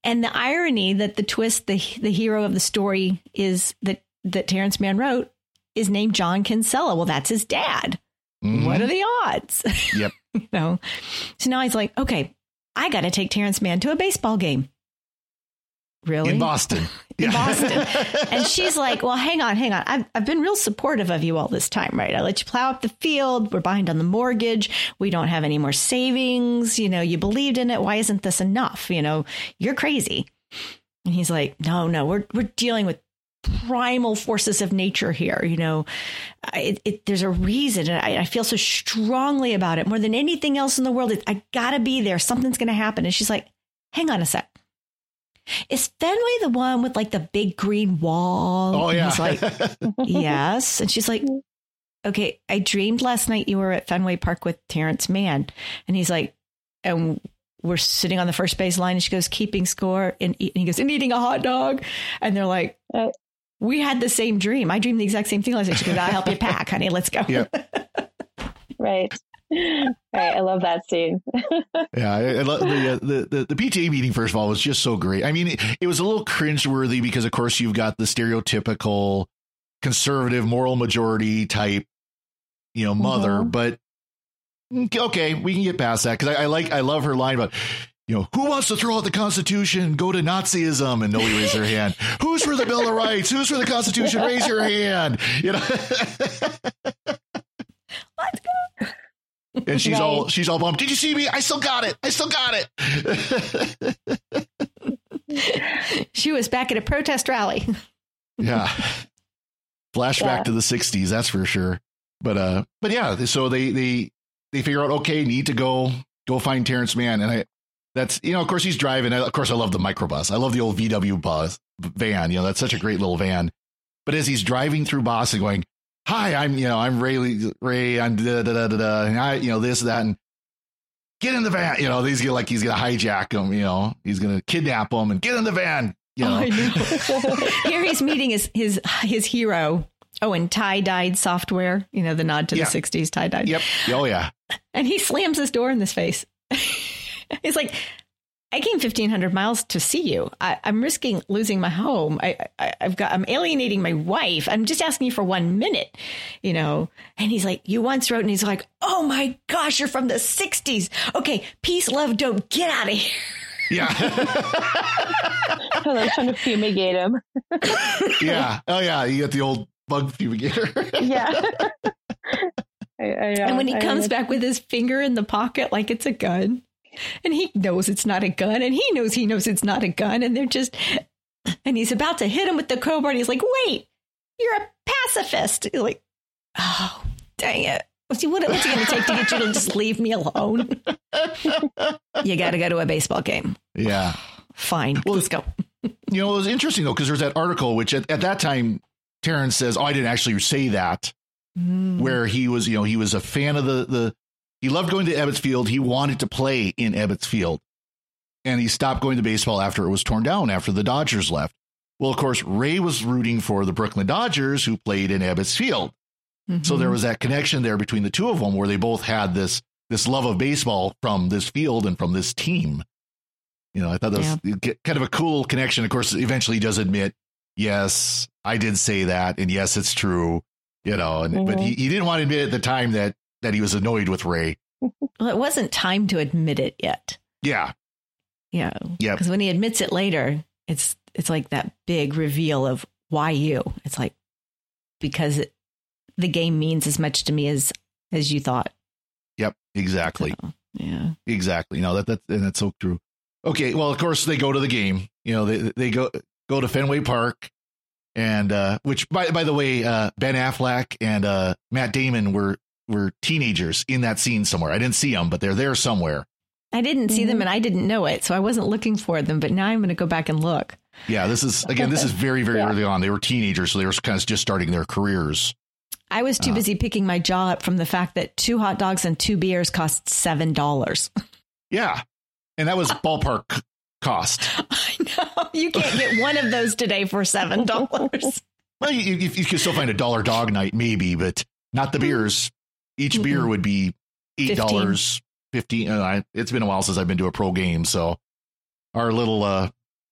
And the irony that the twist, the the hero of the story is that that Terrence Mann wrote is named John Kinsella. Well, that's his dad. Mhm. What are the odds? Yep. (laughs) you know. So now he's like, okay, I got to take Terrence Mann to a baseball game. Really? in boston (laughs) In Boston. (laughs) and she's like, well, hang on, hang on. I've, I've been real supportive of you all this time, right? I let you plow up the field. We're behind on the mortgage. We don't have any more savings. You know, you believed in it. Why isn't this enough? You know, you're crazy. And he's like, no, no, we're, we're dealing with primal forces of nature here. You know, it, it, there's a reason. And I, I feel so strongly about it more than anything else in the world. It, I gotta be there. Something's going to happen. And she's like, hang on a sec. Is Fenway the one with like the big green wall? oh And yeah He's like, (laughs) yes. And she's like, okay, I dreamed last night you were at Fenway Park with Terrence Mann. And he's like, and we're sitting on the first base line. And she goes, keeping score. And, eat, and he goes, and eating a hot dog. And they're like, Uh, we had the same dream. I dreamed the exact same thing last night. She goes, I'll help you pack, honey. Let's go. Yeah. (laughs) Right. Right. I love that scene. (laughs) Yeah, I, I love the, uh, the the the PTA meeting. First of all, was just so great. I mean, it, it was a little cringeworthy because, of course, you've got the stereotypical conservative moral majority type, you know, mother. Mhm. But mm, okay, we can get past that because I, I like I love her line about. You know, who wants to throw out the Constitution, go to Nazism, and nobody raised their hand? (laughs) Who's for the Bill of Rights? Who's for the Constitution? Raise your hand. You know, (laughs) Let's go. And she's all she's all bummed. Did you see me? I still got it. I still got it. (laughs) She was back at a protest rally. yeah flashback Yeah. to the 60s that's for sure but uh but yeah so they they they figure out okay need to go go find terrence mann and i that's you know of course he's driving I, of course i love the microbus i love the old vw bus van you know that's such a great little van but as he's driving through boston going hi i'm you know i'm ray ray i'm da da da da da and i you know this that and get in the van you know he's gonna like he's gonna hijack him you know he's gonna kidnap him and get in the van you know Oh. (laughs) (laughs) Here he's meeting his his his hero. Oh, and tie dyed software. You know the nod to Yeah. the '60s tie dyed. yep oh yeah And he slams his door in this face. (laughs) he's like, "I came 1,500 miles to see you. I, I'm risking losing my home. I, I, I've got. I'm alienating my wife. I'm just asking you for one minute, you know." And he's like, "You once wrote," and he's like, "Oh my gosh, you're from the '60s. Okay, peace, love, dope. Get out of here." yeah (laughs) (laughs) They're trying to fumigate him. (laughs) yeah. Oh yeah. You got the old bug fumigator. Yeah. I, I know. And when he I comes know. back with his finger in the pocket like it's a gun, and he knows it's not a gun, and he knows he knows it's not a gun, and they're just, and he's about to hit him with the crowbar, and he's like, "Wait, you're a pacifist." He's like, "Oh, dang it." What's he, what, what's it going to take to get you to just leave me alone? (laughs) you got to go to a baseball game. Yeah. Fine. Well, let's go. you know, it was interesting though, because there's that article, which at, at that time, Terrence says, Oh, I didn't actually say that. Mm. Where he was, you know, he was a fan of the, the, he loved going to Ebbets Field. He wanted to play in Ebbets Field. And he stopped going to baseball after it was torn down, after the Dodgers left. Well, of course, Ray was rooting for the Brooklyn Dodgers, who played in Ebbets Field. Mm-hmm. So there was that connection there between the two of them, where they both had this this love of baseball from this field and from this team. You know, I thought that was yeah. kind of a cool connection. Of course, eventually he does admit, yes, I did say that, and yes, it's true. You know, and, mm-hmm. but he, he didn't want to admit at the time that that he was annoyed with Ray. Well, it wasn't time to admit it yet. Yeah. Yeah. Yeah. Because when he admits it later, it's it's like that big reveal of why you. It's like because it, the game means as much to me as as you thought. Yep. Exactly. So, yeah. Exactly. Know that that and that's so true. Okay, well, of course they go to the game. You know, they they go go to Fenway Park, and uh, which by by the way, uh, Ben Affleck and uh, Matt Damon were were teenagers in that scene somewhere. I didn't see them, but they're there somewhere. I didn't see them, mm-hmm. and I didn't know it, so I wasn't looking for them. But now I'm going to go back and look. Yeah, this is again. This is (laughs) very very yeah. early on. They were teenagers, so they were kind of just starting their careers. I was too uh, busy picking my jaw up from the fact that two hot dogs and two beers cost seven dollars. (laughs) Yeah, and that was (laughs) ballpark cost. I know you can't get one of those today for seven dollars. well, you, you, you, can still find a dollar dog night, maybe, but not the beers. Each mm-hmm. beer would be eight dollars, fifteen. Uh, it's been a while since I've been to a pro game, so our little uh,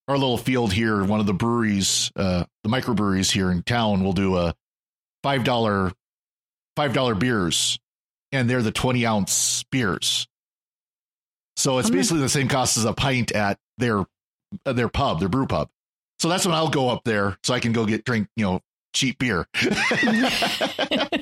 our little field here, one of the breweries, uh, the microbreweries here in town, will do a five dollar five dollar beers, and they're the twenty ounce beers. So it's I'm basically not... the same cost as a pint at their uh, their pub, their brew pub. So that's when I'll go up there so I can go get drink, you know, cheap beer. (laughs) (laughs)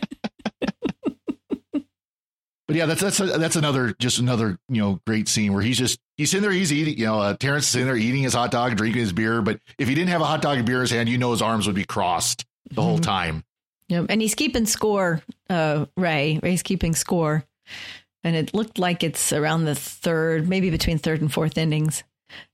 but yeah, that's that's that's another just another you know great scene where he's just he's in there, he's eating, you know, uh, Terrence is in there eating his hot dog, drinking his beer. But if he didn't have a hot dog and beer in his hand, you know his arms would be crossed the mm-hmm. whole time. Yep, and he's keeping score. Uh, Ray, Ray's keeping score and it looked like it's around the third, maybe between third and fourth innings,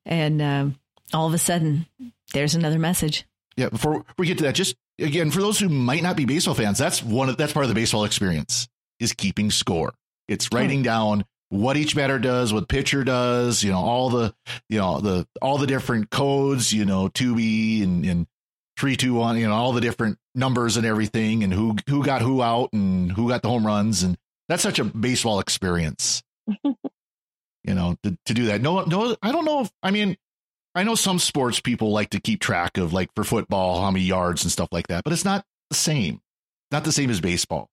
and um, all of a sudden, there's another message. Yeah, before we get to that, just again for those who might not be baseball fans, that's one of that's part of the baseball experience is keeping score. It's writing down what each batter does, what pitcher does, you know, all the you know the all the different codes, you know, two B and, and three two one, you know, all the different numbers and everything, and who who got who out and who got the home runs, and that's such a baseball experience. (laughs) you know, to, to do that. No, no, I don't know. If, I mean, I know some sports people like to keep track of, like for football, how many yards and stuff like that, but it's not the same. Not the same as baseball.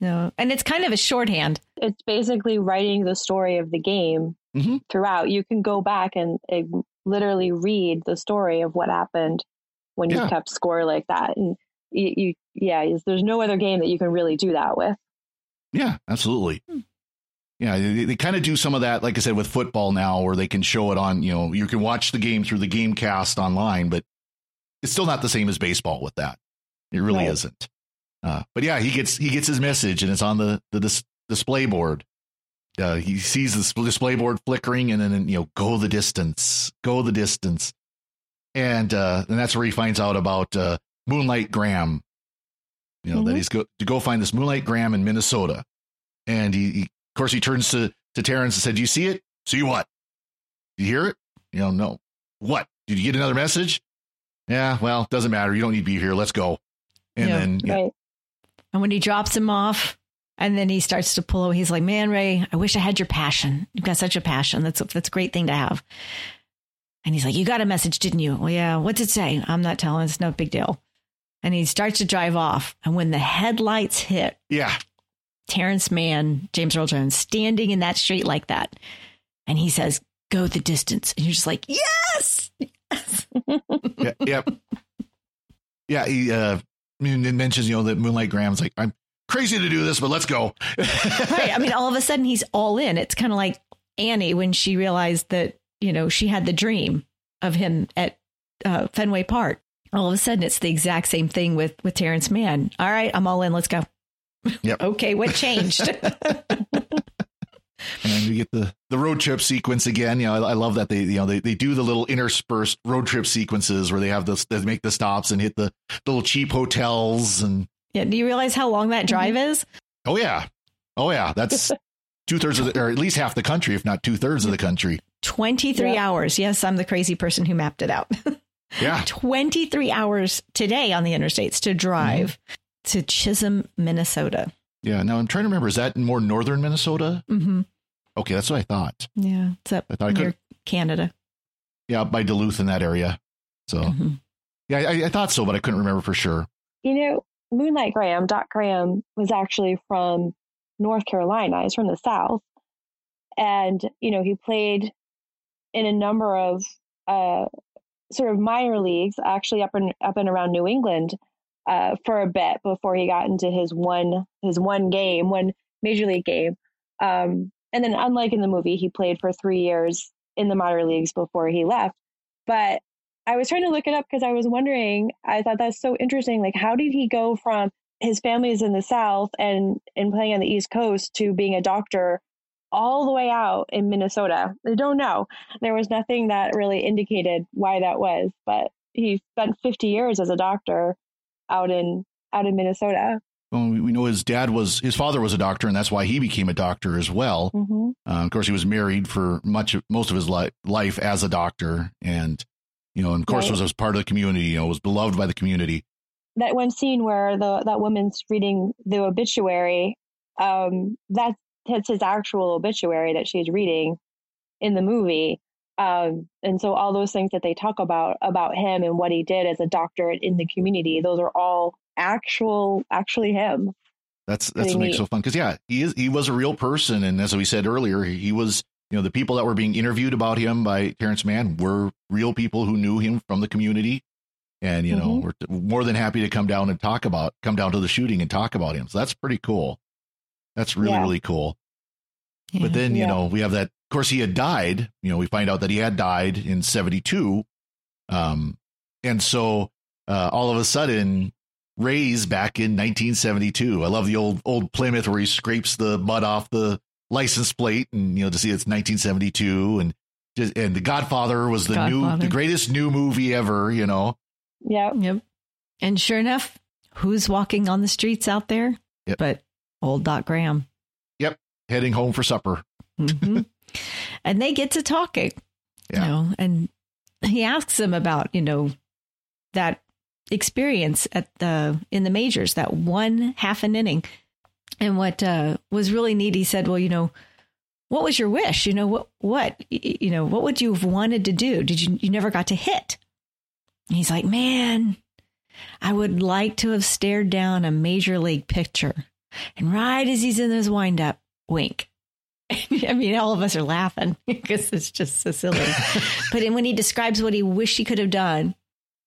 No, and it's kind of a shorthand. It's basically writing the story of the game mm-hmm. throughout. You can go back and uh, literally read the story of what happened when you kept score like that. And you, you yeah, there's no other game that you can really do that with. Yeah, absolutely. Hmm. Yeah, they, they kind of do some of that, like I said, with football now, where they can show it on, you know, you can watch the game through the game cast online, but it's still not the same as baseball with that. It really right. isn't. Uh, but yeah, he gets he gets his message, and it's on the the dis- display board. Uh, he sees the display board flickering, and then you know, go the distance, go the distance, and uh, and that's where he finds out about uh, Moonlight Graham, you know, mm-hmm. that he's go to go find this Moonlight Graham in Minnesota. And he, he, of course, he turns to, to Terrence and said, Do you see it? See what? Do you hear it? You know, no. What? Did you get another message? Yeah, well, doesn't matter. You don't need to be here. Let's go. And yeah, then, right. And when he drops him off, and then he starts to pull away, he's like, Man, Ray, I wish I had your passion. You've got such a passion. That's a, that's a great thing to have. And he's like, You got a message, didn't you? Well, yeah. What's it say? I'm not telling. It's no big deal and he starts to drive off. And when the headlights hit, yeah, Terrence Mann, James Earl Jones, standing in that street like that, and he says, "Go the distance," and you're just like, "Yes, yes." (laughs) yeah, yep, yeah. He uh, mentions, you know, that Moonlight Graham's like, "I'm crazy to do this, but let's go." (laughs) right. I mean, all of a sudden he's all in. It's kind of like Annie when she realized that you know she had the dream of him at uh, Fenway Park all of a sudden it's the exact same thing with with Terrence Mann. All right, I'm all in. Let's go. Yep. (laughs) okay, what changed? (laughs) and we get the the road trip sequence again. You know, I, I, love that they you know they, they do the little interspersed road trip sequences where they have this they make the stops and hit the little cheap hotels and yeah. Do you realize how long that drive is? Oh yeah, oh yeah. That's (laughs) two thirds of the, or at least half the country, if not two thirds of the country. Twenty three yeah. hours. Yes, I'm the crazy person who mapped it out. yeah, (laughs) twenty three hours today on the interstates to drive mm-hmm. to Chisholm, Minnesota. Yeah. Now I'm trying to remember. Is that in more northern Minnesota? Mm-hmm. Okay, that's what I thought. Yeah, it's up I thought near I could, Canada. Yeah, by Duluth in that area. So, mm-hmm. yeah, I, I, thought so, but I couldn't remember for sure. You know, Moonlight Graham, Doc Graham, was actually from North Carolina. He's from the South, and you know, he played in a number of uh, sort of minor leagues, actually up and up and around New England uh, for a bit before he got into his one his one game, one major league game. Um, and then, unlike in the movie, he played for three years in the minor leagues before he left. But I was trying to look it up because I was wondering, I thought that's so interesting. Like, how did he go from his family is in the South and, and playing on the East Coast to being a doctor all the way out in Minnesota? I don't know. There was nothing that really indicated why that was, but he spent 50 years as a doctor out in out in Minnesota. Well, we know his dad was his father was a doctor, and that's why he became a doctor as well. Mm-hmm. Uh, of course, he was married for much of, most of his li- life as a doctor, and you know, and of course, right. was, was part of the community. You know, was beloved by the community. That one scene where the that woman's reading the obituary, um, that's that's his actual obituary that she's reading in the movie. Um, and so all those things that they talk about about him and what he did as a doctor in the community, those are all actual actually him. That's that's what makes so fun because yeah, he is he was a real person, and as we said earlier, he was you know the people that were being interviewed about him by Terrence Mann were real people who knew him from the community, and you know mm-hmm. we're more than happy to come down and talk about come down to the shooting and talk about him. So that's pretty cool. That's really yeah. really cool. Yeah. But then you yeah. know we have that. Of course, he had died. You know, we find out that he had died in '72, um, and so uh, all of a sudden Ray's back in 1972. I love the old old Plymouth where he scrapes the mud off the license plate, and you know to see it's 1972, and just, and The Godfather was the Godfather. new, the greatest new movie ever. You know. Yeah. Yep. And sure enough, who's walking on the streets out there? Yep. But old Doc Graham. Yep. Heading home for supper. Mm-hmm. (laughs) and they get to talking. Yeah. You know, and he asks him about you know that experience at the in the majors that one half an inning. And what uh, was really neat, he said, "Well, you know, what was your wish? You know, what what you know, what would you have wanted to do? Did you you never got to hit?" And he's like, "Man, I would like to have stared down a major league pitcher, and right as he's in his windup, wink." (laughs) I mean, all of us are laughing (laughs) because it's just so silly. (laughs) but when he describes what he wished he could have done,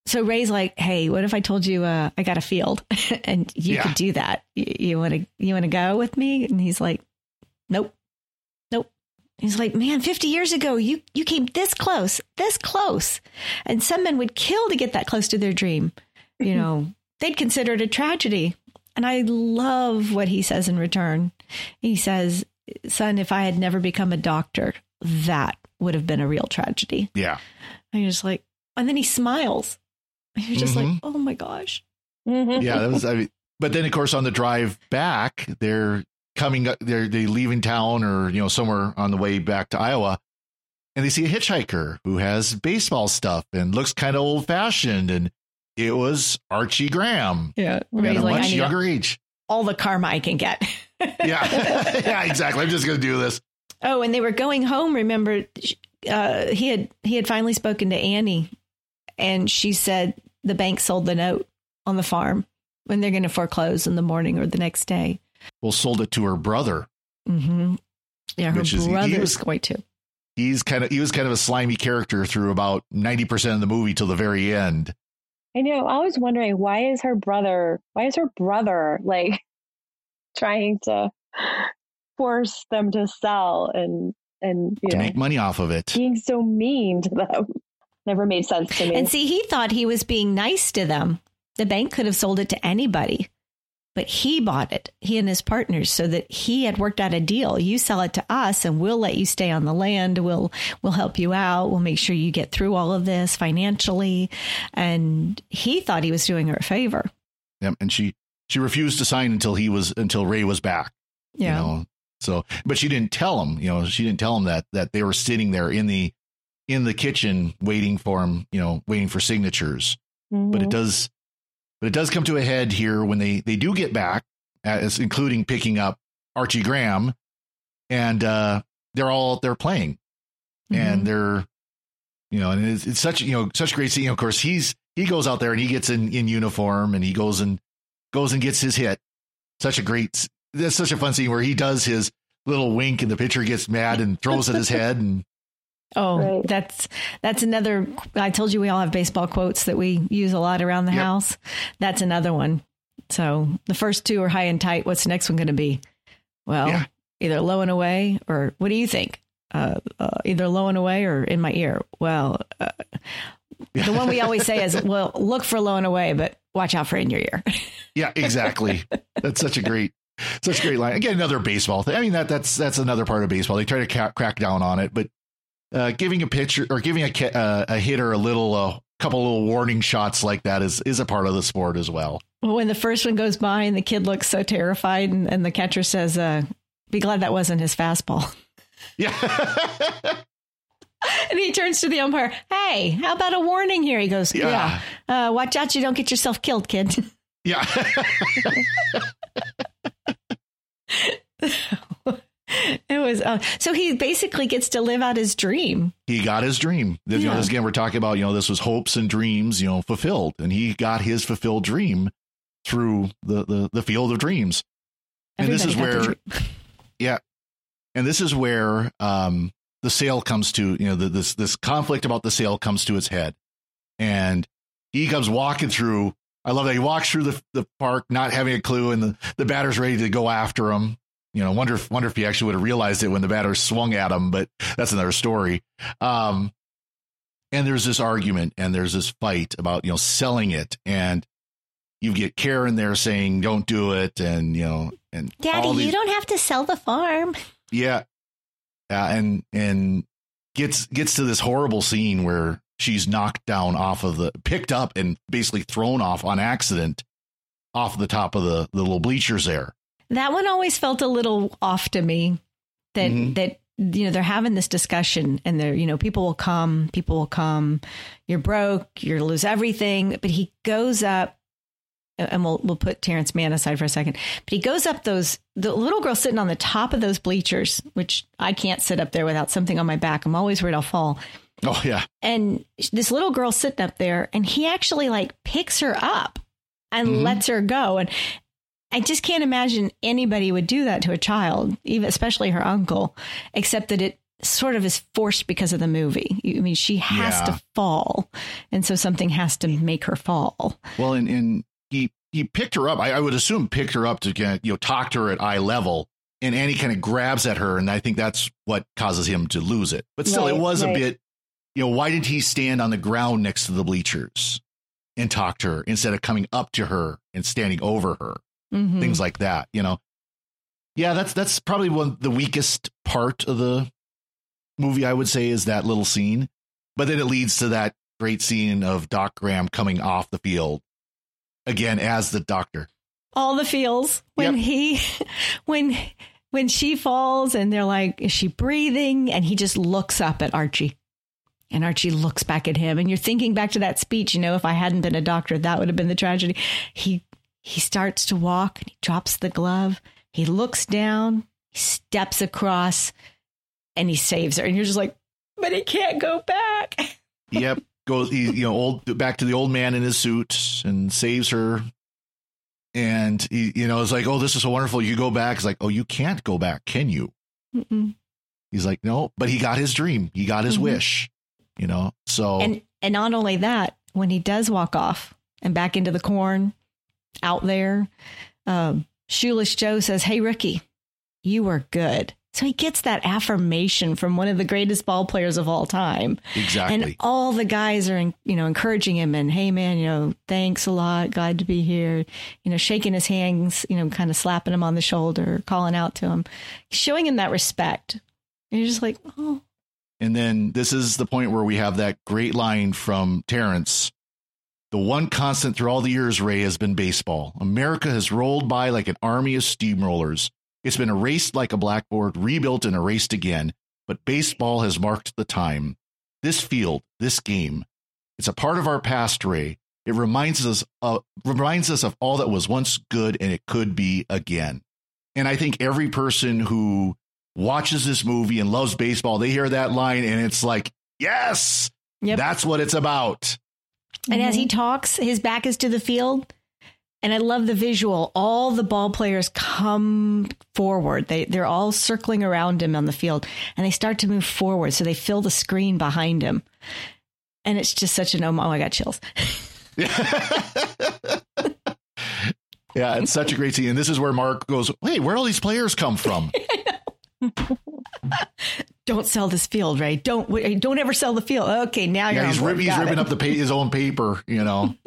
so Ray's like, "Hey, what if I told you uh, I got a field (laughs) and you yeah. could do that? You want to you want to go with me?" And he's like, "Nope, nope." He's like, "Man, fifty years ago, you you came this close, this close, and some men would kill to get that close to their dream. You (laughs) know, they'd consider it a tragedy." And I love what he says in return. He says, "Son, if I had never become a doctor, that would have been a real tragedy." Yeah. And you're just like, and then he smiles you're just mm-hmm. like, oh my gosh. Mm-hmm. Yeah, that was. I mean, but then of course on the drive back, they're coming. They're they leaving town or you know somewhere on the way back to Iowa, and they see a hitchhiker who has baseball stuff and looks kind of old fashioned, and it was Archie Graham. Yeah, at a like, much younger age. All the karma I can get. (laughs) yeah, (laughs) yeah, exactly. I'm just gonna do this. Oh, and they were going home. Remember, uh, he had he had finally spoken to Annie, and she said the bank sold the note on the farm when they're going to foreclose in the morning or the next day. Well, sold it to her brother. Mm-hmm. Yeah, her brother's was, going to. He's kind of he was kind of a slimy character through about ninety percent of the movie till the very end. I know. I was wondering why is her brother why is her brother like (laughs) trying to force them to sell and and to know, make money off of it. Being so mean to them never made sense to me. And see, he thought he was being nice to them. The bank could have sold it to anybody. but he bought it, he and his partners, so that he had worked out a deal. You sell it to us and we'll let you stay on the land. We'll, we'll help you out. We'll make sure you get through all of this financially. And he thought he was doing her a favor. Yep. And she, she refused to sign until he was, until Ray was back. Yeah. You know, so, but she didn't tell him, you know, she didn't tell him that, that they were sitting there in the, in the kitchen waiting for him, you know, waiting for signatures. Mm-hmm. But it does, but it does come to a head here when they, they do get back as including picking up Archie Graham and, uh, they're all, they're playing and Mhm. they're, you know, and it's, it's such, you know, such great scene. Of course, he's, he goes out there and he gets in, in uniform and he goes and goes and gets his hit. Such a great, that's such a fun scene where he does his little wink and the pitcher gets mad and throws at his head. And Oh, Right. that's that's another. I told you we all have baseball quotes that we use a lot around the Yep. house. That's another one. So the first two are high and tight. What's the next one going to be? Well, Yeah. either low and away, or what do you think? Uh, uh, either low and away or in my ear. Well, uh, the one we always say is, (laughs) "Well, look for low and away, but watch out for in your ear." yeah, exactly. that's such a great, such a great line. Again, another baseball thing. I mean, that that's, that's another part of baseball. They try to ca- crack down on it, but uh, giving a pitcher or giving a, uh, a hitter a little, uh, couple little warning shots like that is, is a part of the sport as well. when the first one goes by and the kid looks so terrified, and, and the catcher says, uh, "Be glad that wasn't his fastball." (laughs) Yeah. (laughs) And he turns to the umpire. Hey, how about a warning here? He goes, Yeah. Yeah. Uh, watch out you don't get yourself killed, kid. (laughs) yeah. (laughs) it was uh, so he basically gets to live out his dream. he got his dream. You know, this again, we're talking about, you know, this was hopes and dreams, you know, fulfilled. And he got his fulfilled dream through the, the, the field of dreams. And this is where- (laughs) Yeah. And this is where um, the sale comes to, you know, the, this this conflict about the sale comes to its head. And he comes walking through. I love that he walks through the, the park, not having a clue, and the, the batter's ready to go after him. You know, wonder if wonder if he actually would have realized it when the batter swung at him, but that's another story. Um, and there's this argument and there's this fight about you know selling it, and you get Karen there saying don't do it, and you know, and Daddy, these- don't have to sell the farm. yeah. Yeah, and and gets gets to this horrible scene where she's knocked down off of the picked up and basically thrown off on accident off the top of the, the little bleachers there. That one always felt a little off to me. That Mhm. that you know they're having this discussion, and they're you know people will come, people will come. You're broke, you're lose everything. But he goes up, and we'll we'll put Terrence Mann aside for a second. But he goes up those the little girl sitting on the top of those bleachers, which I can't sit up there without something on my back. I'm always worried I'll fall. Oh yeah. and this little girl sitting up there and he actually like picks her up and Mhm. lets her go and i just can't imagine anybody would do that to a child even especially her uncle except that it sort of is forced because of the movie i mean she has Yeah. to fall and so something has to make her fall Well, and, and he he picked her up. I, I would assume picked her up to get you know talk to her at eye level, and Annie kind of grabs at her, and I think that's what causes him to lose it. But still, it Right, was a bit. You know, why did he stand on the ground next to the bleachers and talk to her instead of coming up to her and standing over her? Mhm. things like that you know? Yeah that's that's probably one the weakest part of the movie i would say is that little scene. But then it leads to that great scene of doc graham coming off the field again as the doctor. All the feels. When Yep. he (laughs) when when she falls and they're like is she breathing? And he just looks up at archie. And archie looks back at him. And you're thinking back to that speech you know if i hadn't been a doctor that would have been the tragedy. He he starts to walk and he drops the glove. He looks down he steps across and he saves her. And you're just like but he can't go back. (laughs) Yep. Goes he, you know old back to the old man in his suit and saves her. And he you know it's like oh this is so wonderful. You go back. It's like oh you can't go back can you? Mm-mm. he's like no. But he got his dream. He got his Mhm. wish you know? So And and not only that, when he does walk off and back into the corn out there, um, Shoeless Joe says, "Hey rookie, you were good. So he gets that affirmation from one of the greatest ball players of all time. Exactly. And all the guys are, you know, encouraging him and, hey, man, you know, thanks a lot. Glad to be here. You know, shaking his hands, you know, kind of slapping him on the shoulder, calling out to him, showing him that respect. And you're just like, oh. And then this is the point where we have that great line from Terrence. The one constant through all the years, Ray, has been baseball. America has rolled by like an army of steamrollers. It's been erased like a blackboard, rebuilt and erased again, but baseball has marked the time. This field, this game, it's a part of our past, Ray. It reminds us of, reminds us of all that was once good and it could be again. And I think every person who watches this movie and loves baseball, they hear that line and it's like, yes, yep. that's what it's about. And as he mm-hmm. talks, his back is to the field and I love the visual. All the ball players come forward. They they're all circling around him on the field and they start to move forward. So they fill the screen behind him. And it's just such an oh, oh I got chills. (laughs) yeah, it's such a great scene. And this is where Mark goes, Hey, where all these players come from? (laughs) (laughs) don't sell this field, right? Don't don't ever sell the field. Okay, now you're. Yeah, he's, rib- he's ripping up the his own paper, you know (laughs)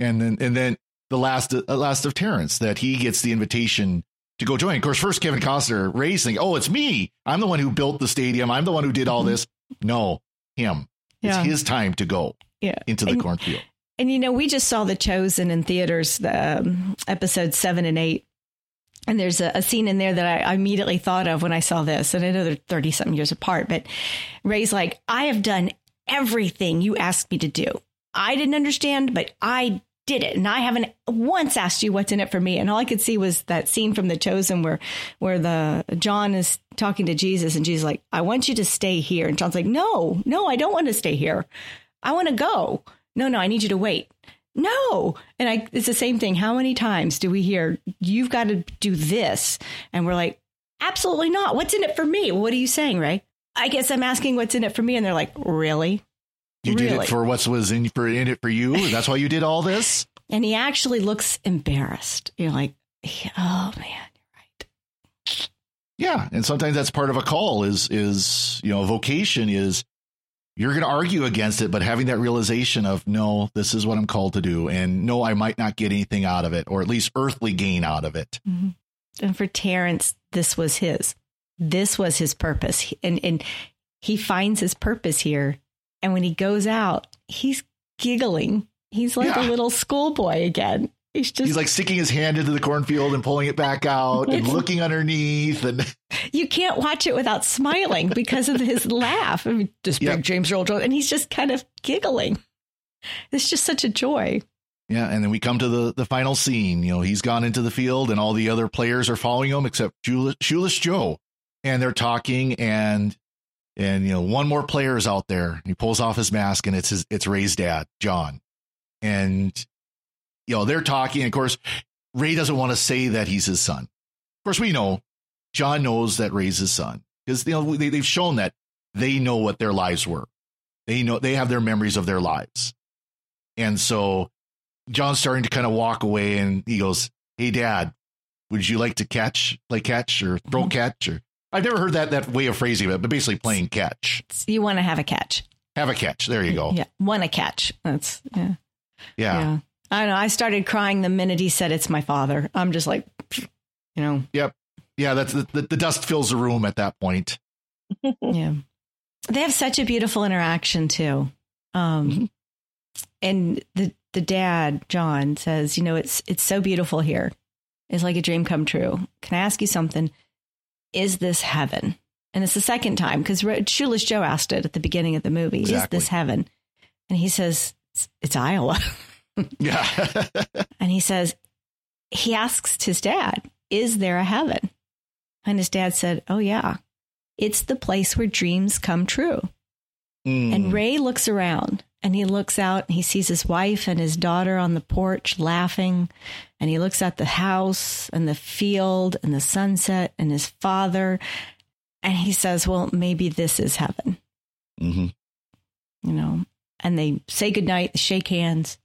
and then and then the last uh, last of Terrence that he gets the invitation to go join. Of course, first Kevin Costner racing. Oh, it's me. I'm the one who built the stadium. I'm the one who did all this. No, him. Yeah. It's his time to go. Yeah. into the and, cornfield. And you know, we just saw The Chosen in theaters, the um, episode seven and eight. And there's a, a scene in there that I, I, immediately thought of when I saw this. And I know they're 30 something years apart, but Ray's like, I have done everything you asked me to do. I didn't understand, but I did it. And I haven't once asked you what's in it for me. And all I could see was that scene from The Chosen where where the John is talking to Jesus and Jesus like, I want you to stay here. And John's like, No, no, I don't want to stay here. I want to go. No, no, I need you to wait. No. And I it's the same thing. How many times do we hear, you've got to do this? And we're like, absolutely not. What's in it for me? What are you saying, Ray? I guess I'm asking what's in it for me. And they're like, really? You really? did it for what was in for in it for you. That's why you did all this. And he actually looks embarrassed. You're like, oh man, you're right. Yeah, and sometimes that's part of a call. Is is you know vocation is you're going to argue against it, but having that realization of no, this is what I'm called to do, and no, I might not get anything out of it, or at least earthly gain out of it. Mm-hmm. And for Terrence, this was his. This was his purpose, and and he finds his purpose here and when he goes out, he's giggling. He's like yeah. a little schoolboy again. He's just he's like sticking his hand into the cornfield and pulling it back out and looking underneath and (laughs) you can't watch it without smiling because of his laugh. I mean, this yep. big James Earl Jones, and he's just kind of giggling. It's just such a joy. Yeah, and then we come to the the final scene. You know, he's gone into the field, and all the other players are following him except Shoeless, Shoeless Joe, and they're talking. And and you know one more player is out there. He pulls off his mask, and it's his it's Ray's dad, John, and you know they're talking. Of course, Ray doesn't want to say that he's his son. Of course, we know John knows that Ray's his son because you know they, they've shown that they know what their lives were. They know they have their memories of their lives, and so John's starting to kind of walk away, and he goes, "Hey, Dad, would you like to catch, play catch, or throw mm-hmm. catch, or I've never heard that that way of phrasing it, but basically playing catch. You want to have a catch. Have a catch. There you go. Yeah, want a catch. That's yeah. yeah. Yeah. I know. I started crying the minute he said it's my father. I'm just like, you know. Yep. Yeah, that's the, the, the dust fills the room at that point. (laughs) yeah. They have such a beautiful interaction too. Um mm-hmm. and the the dad, John, says, you know, it's it's so beautiful here. It's like a dream come true. Can I ask you something? is this heaven? And it's the second time because Shoeless Joe asked it at the beginning of the movie. Exactly. Is this heaven? And he says, it's, it's Iowa. (laughs) yeah. (laughs) and he says, he asks his dad, is there a heaven? And his dad said, oh, yeah, it's the place where dreams come true. Mm. And Ray looks around and he looks out and he sees his wife and his daughter on the porch laughing. And he looks at the house and the field and the sunset and his father. And he says, Well, maybe this is heaven. Mm-hmm. You know, and they say goodnight, shake hands.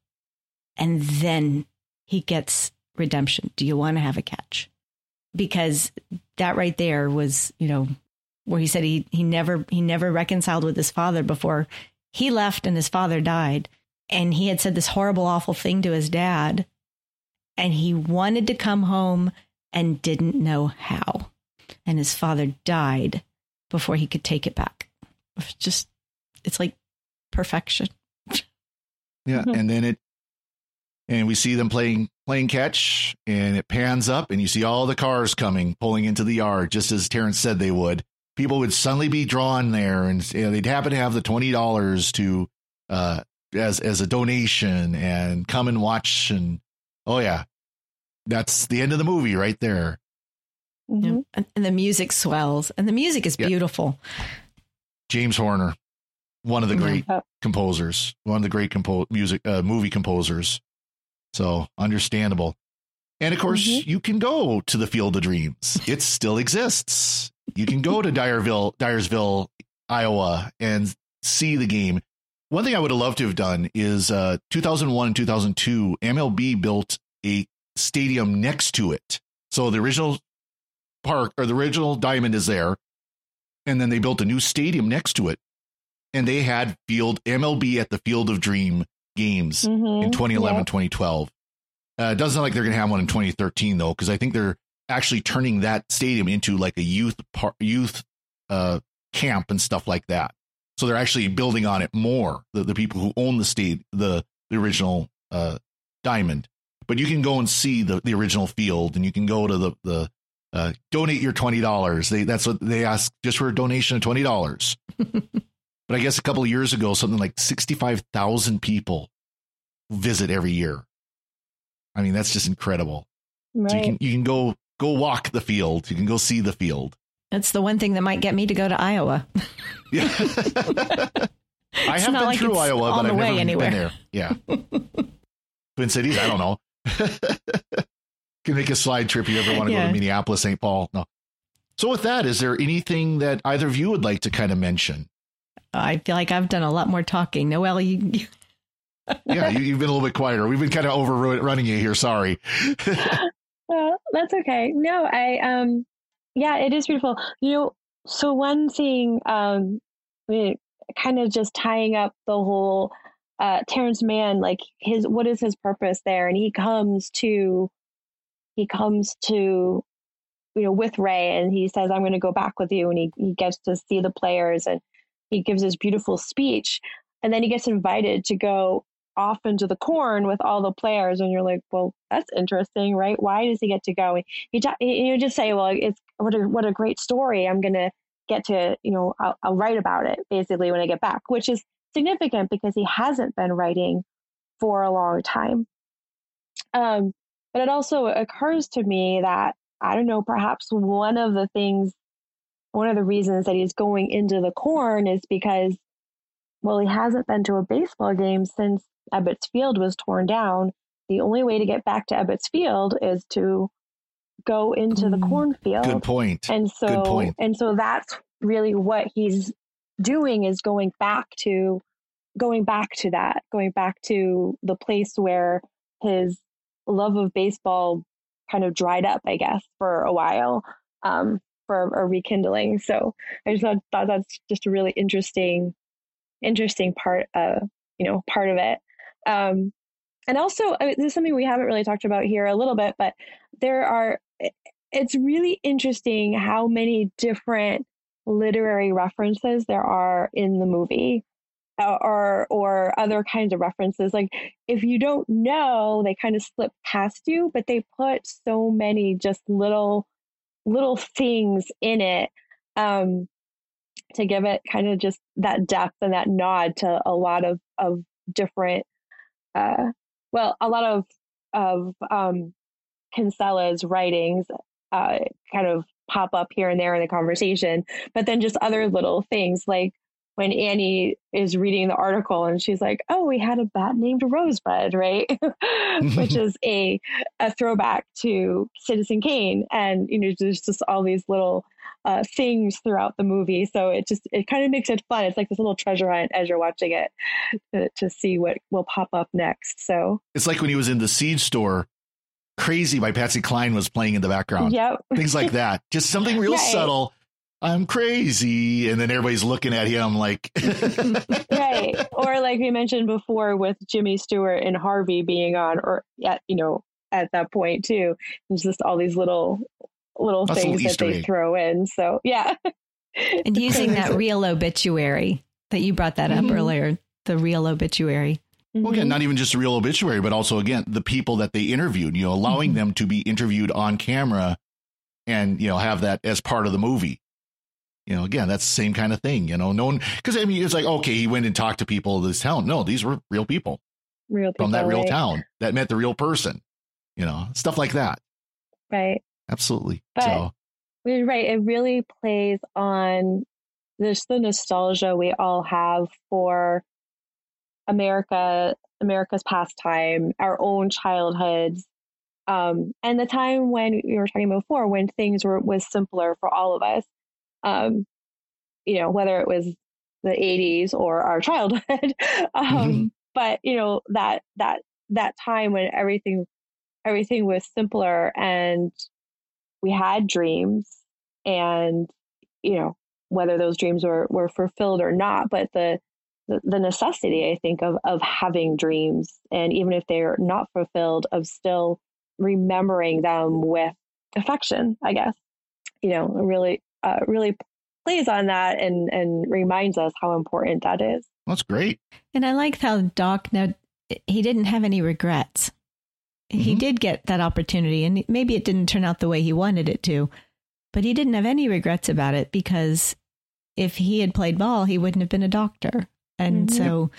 And then he gets redemption. Do you want to have a catch? because that right there was, you know, where he said he he never he never reconciled with his father before he left and his father died and he had said this horrible awful thing to his dad and he wanted to come home and didn't know how and his father died before he could take it back it's just it's like perfection yeah mm-hmm. and then it and we see them playing playing catch and it pans up and you see all the cars coming pulling into the yard just as terrence said they would. People would suddenly be drawn there and you know, they'd happen to have the $20 to uh as as a donation and come and watch and oh yeah. That's the end of the movie right there. Mm-hmm. and, and, the music swells and the music is beautiful. James horner one of the great yeah. composers one of the great compo- music uh, movie composers so understandable and of course mm-hmm. you can go to the field of dreams it still exists you can go to (laughs) Dyersville, Dyersville, Iowa, and see the game. One thing I would have loved to have done is uh, 2001 and 2002, MLB built a stadium next to it. So the original park or the original diamond is there, and then they built a new stadium next to it, and they had field MLB at the Field of Dream games mm-hmm. in 2011, yep. 2012. Uh, it doesn't look like they're going to have one in 2013 though, because I think they're actually turning that stadium into like a youth par- youth uh, camp and stuff like that. So they're actually building on it more. The, the people who own the state, the the original uh, diamond, but you can go and see the, the original field, and you can go to the the uh, donate your twenty dollars. They that's what they ask just for a donation of twenty dollars. (laughs) but I guess a couple of years ago, something like sixty five thousand people visit every year. I mean, that's just incredible. Right. So you can you can go go walk the field. You can go see the field. That's the one thing that might get me to go to Iowa. yeah. (laughs) (laughs) I have been like through Iowa, but I've never anywhere. been there. Yeah. (laughs) Twin Cities, I don't know. can make a slide trip if you ever want to yeah. go to Minneapolis, St. Paul. No. So with that, is there anything that either of you would like to kind of mention? I feel like I've done a lot more talking. Noëlle, you, you... (laughs) yeah, you, have been a little bit quieter. We've been kind of overrunning you here. Sorry. (laughs) well, that's okay. No, I um yeah, it is beautiful. You know, so one thing um kind of just tying up the whole uh Terrence Mann, like his what is his purpose there? And he comes to he comes to you know with Ray and he says, I'm gonna go back with you and he, he gets to see the players and he gives this beautiful speech and then he gets invited to go off into the corn with all the players and you're like well that's interesting right? Why does he get to go? You, you just say well it's what a, what a great story. I'm gonna get to you know I'll, I'll write about it basically when i get back which is significant because he hasn't been writing for a long time. Um, but it also occurs to me that i don't know perhaps one of the things one of the reasons that he's going into the corn is because well, he hasn't been to a baseball game since Ebbets Field was torn down, the only way to get back to Ebbets Field is to go into the mm. cornfield. Good point. And so Good point. and so that's really what he's doing is going back to going back to that, going back to the place where his love of baseball kind of dried up, I guess, for a while, um, for a rekindling. So I just thought, thought that's just a really interesting, interesting part of you know part of it. Um, and also, I mean, this is something we haven't really talked about here a little bit, but there are, it's really interesting how many different literary references there are in the movie uh, or or other kinds of references like if you don't know they kind of slip past you but they put so many just little little things in it um to give it kind of just that depth and that nod to a lot of of different uh, well, a lot of of um, Kinsella's writings uh, kind of pop up here and there in the conversation, but then just other little things like when Annie is reading the article and she's like, "Oh, we had a bat named Rosebud," right? (laughs) Which (laughs) is a a throwback to Citizen Kane, and you know, there's just all these little uh, things throughout the movie. So it just it kind of makes it fun. It's like this little treasure hunt as you're watching it to, to see what will pop up next. So it's like when he was in the seed store Crazy by Patsy Cline was playing in the background. Yep. Things like that. Just something real (laughs) subtle. I'm crazy. And then everybody's looking at him like, (laughs) right. Or like we mentioned before with Jimmy Stewart and Harvey being on, or at you know at that point too. There's just all these little little That's a little things that they egg. throw in. So yeah. And (laughs) using that real obituary that you brought that up Mhm. earlier, the real obituary. well, again, not even just a real obituary, but also, again, the people that they interviewed, you know, allowing Mm-hmm. them to be interviewed on camera and, you know, have that as part of the movie. You know, again, that's the same kind of thing, you know, no one, because I mean, it's like, okay, he went and talked to people of this town. No, these were real people real from that real right? town that met the real person, you know, stuff like that. Right. Absolutely. But- so, Right. It really plays on this the nostalgia we all have for America, America's pastime, our own childhoods, um, and the time when we were talking before when things were was simpler for all of us. Um, you know, whether it was the 80s or our childhood. (laughs) um, Mhm. But you know that that that time when everything everything was simpler and we had dreams and you know whether those dreams were, were fulfilled or not but the, the the necessity i think of of having dreams and even if they're not fulfilled of still remembering them with affection i guess you know really uh, really plays on that and and reminds us how important that is that's great. And I like how Doc now he didn't have any regrets. He Mhm. did get that opportunity and maybe it didn't turn out the way he wanted it to, but he didn't have any regrets about it because if he had played ball, he wouldn't have been a doctor. And Mhm. so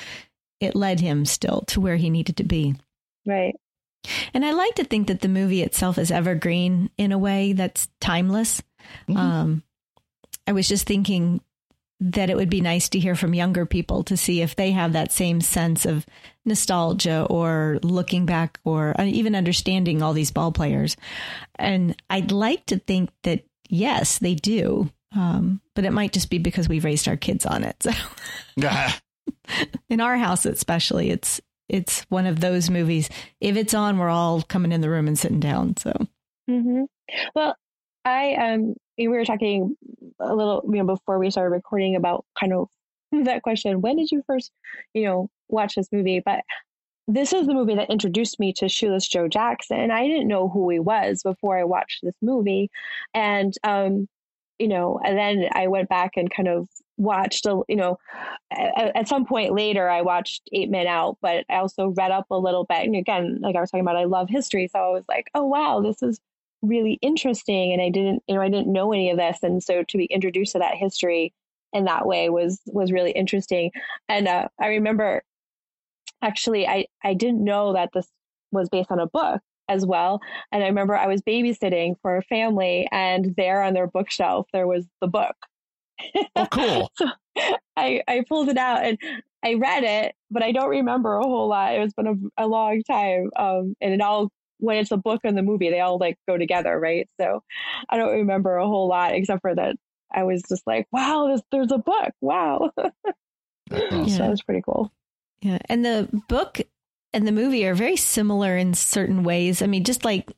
it led him still to where he needed to be. right And I like to think that the movie itself is evergreen in a way that's timeless. Mhm. Um, I was just thinking that it would be nice to hear from younger people to see if they have that same sense of nostalgia or looking back or uh, even understanding all these ball players. And I'd like to think that yes, they do. Um, but it might just be because we've raised our kids on it. (laughs) So (laughs) in our house, especially, it's it's one of those movies. If it's on, we're all coming in the room and sitting down. So hmm Well, I um we were talking a little you know before we started recording about kind of (laughs) that question. When did you first you know watch this movie? But this is the movie that introduced me to Shoeless Joe Jackson. I didn't know who he was before I watched this movie, and um you know, and then I went back and kind of watched a you know at, at some point later I watched Eight Men Out, but I also read up a little bit. And again, like I was talking about, I love history, so I was like, oh wow, this is really interesting and i didn't you know i didn't know any of this and so to be introduced to that history in that way was was really interesting and uh, i remember actually i i didn't know that this was based on a book as well and i remember i was babysitting for a family and there on their bookshelf there was the book oh, cool. (laughs) so I, I pulled it out and I read it, but I don't remember a whole lot. It's been a, a long time. Um, and it all, when it's a book and the movie, they all like go together, right? So I don't remember a whole lot except for that I was just like, wow, there's, there's a book. Wow. Yeah. (laughs) so that was pretty cool. Yeah. And the book and the movie are very similar in certain ways. I mean, just like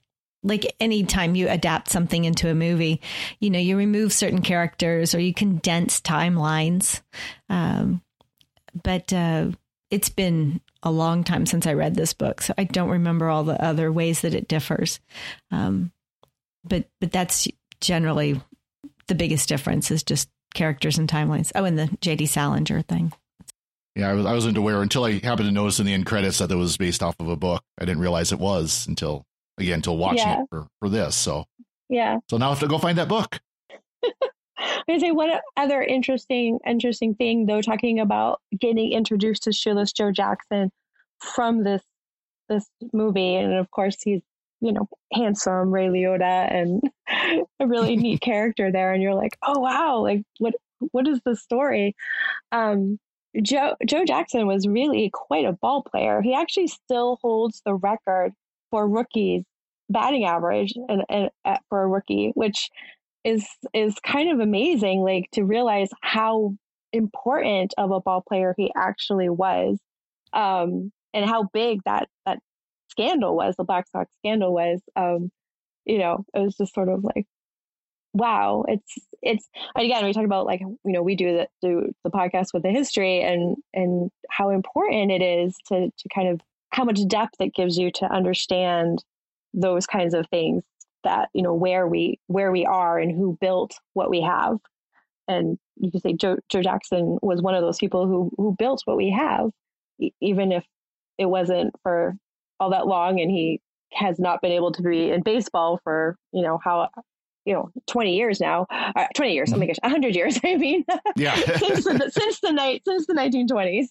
like anytime you adapt something into a movie, you know, you remove certain characters or you condense timelines. Um, but uh, it's been a long time since I read this book, so I don't remember all the other ways that it differs. Um, but but that's generally the biggest difference is just characters and timelines. Oh, and the J.D. Salinger thing. Yeah, I, was, I wasn't aware until I happened to notice in the end credits that it was based off of a book. I didn't realize it was until, again, until watching Yeah. it for, for this. So, Yeah. so now I have to go find that book. (laughs) I would say one other interesting interesting thing though, talking about getting introduced to Shoeless Joe Jackson from this this movie, and of course he's you know handsome Ray Liotta and (laughs) a really (laughs) neat character there, and you're like, oh wow, like what what is the story? Um, Joe Joe Jackson was really quite a ball player. He actually still holds the record for rookies batting average and, and uh, for a rookie, which is is kind of amazing like to realize how important of a ball player he actually was um and how big that that scandal was, the Black Sox scandal was. Um, you know, it was just sort of like, wow, it's it's again we talk about like you know we do the do the podcast with the history and and how important it is to to kind of how much depth it gives you to understand those kinds of things that you know where we where we are and who built what we have and you could say joe, joe jackson was one of those people who who built what we have even if it wasn't for all that long and he has not been able to be in baseball for you know how you know 20 years now uh, 20 years oh my mm-hmm. gosh 100 years (laughs) i mean yeah (laughs) since, the, since the night since the 1920s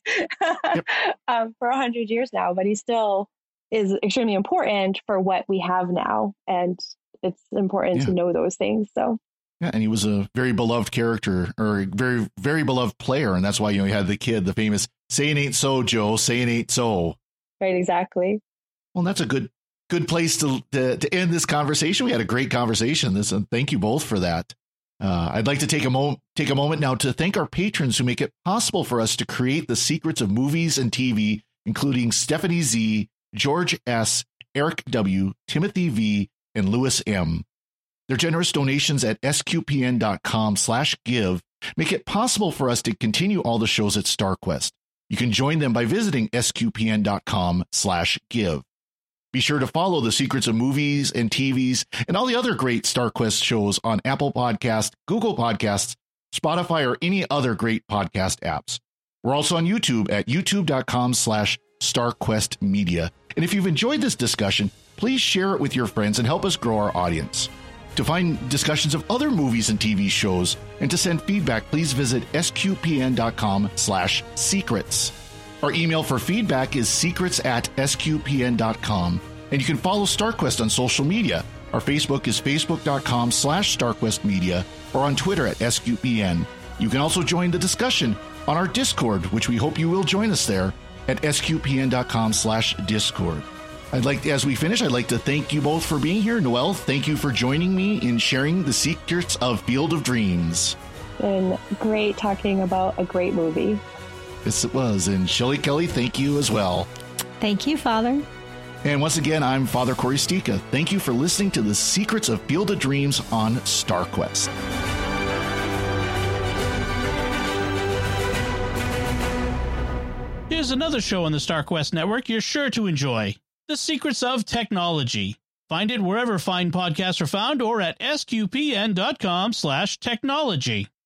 yep. (laughs) um, for 100 years now but he still is extremely important for what we have now and it's important yeah. to know those things so yeah, and he was a very beloved character or very, very beloved player. And that's why, you know, he had the kid, the famous say it ain't so, Joe, say it ain't so. Right, exactly. Well, that's a good good place to, to, to end this conversation. We had a great conversation. This and thank you both for that. Uh, I'd like to take a moment take a moment now to thank our patrons who make it possible for us to create the secrets of movies and TV, including Stephanie Z, George S, Eric W, Timothy V, and Lewis M. Their generous donations at sqpn.com/give make it possible for us to continue all the shows at StarQuest. You can join them by visiting sqpn.com/give. Be sure to follow the secrets of movies and TVs and all the other great StarQuest shows on Apple Podcast, Google Podcasts, Spotify, or any other great podcast apps. We're also on YouTube at youtube.com slash StarQuest Media. And if you've enjoyed this discussion, please share it with your friends and help us grow our audience. To find discussions of other movies and TV shows and to send feedback, please visit sqpn.com slash secrets. Our email for feedback is secrets at sqpn.com. And you can follow StarQuest on social media. Our Facebook is facebook.com slash starquestmedia or on Twitter at sqpn. You can also join the discussion on our Discord, which we hope you will join us there at sqpn.com slash discord. I'd like, as we finish, I'd like to thank you both for being here. Noëlle, thank you for joining me in sharing the secrets of Field of Dreams. Been great talking about a great movie. Yes, it was. And Shelly Kelly, thank you as well. Thank you, Father. And once again, I'm Father Cory Sticha. Thank you for listening to the Secrets of Field of Dreams on StarQuest. Here's another show on the StarQuest network you're sure to enjoy The Secrets of Technology. Find it wherever fine podcasts are found or at sqpn.com slash technology.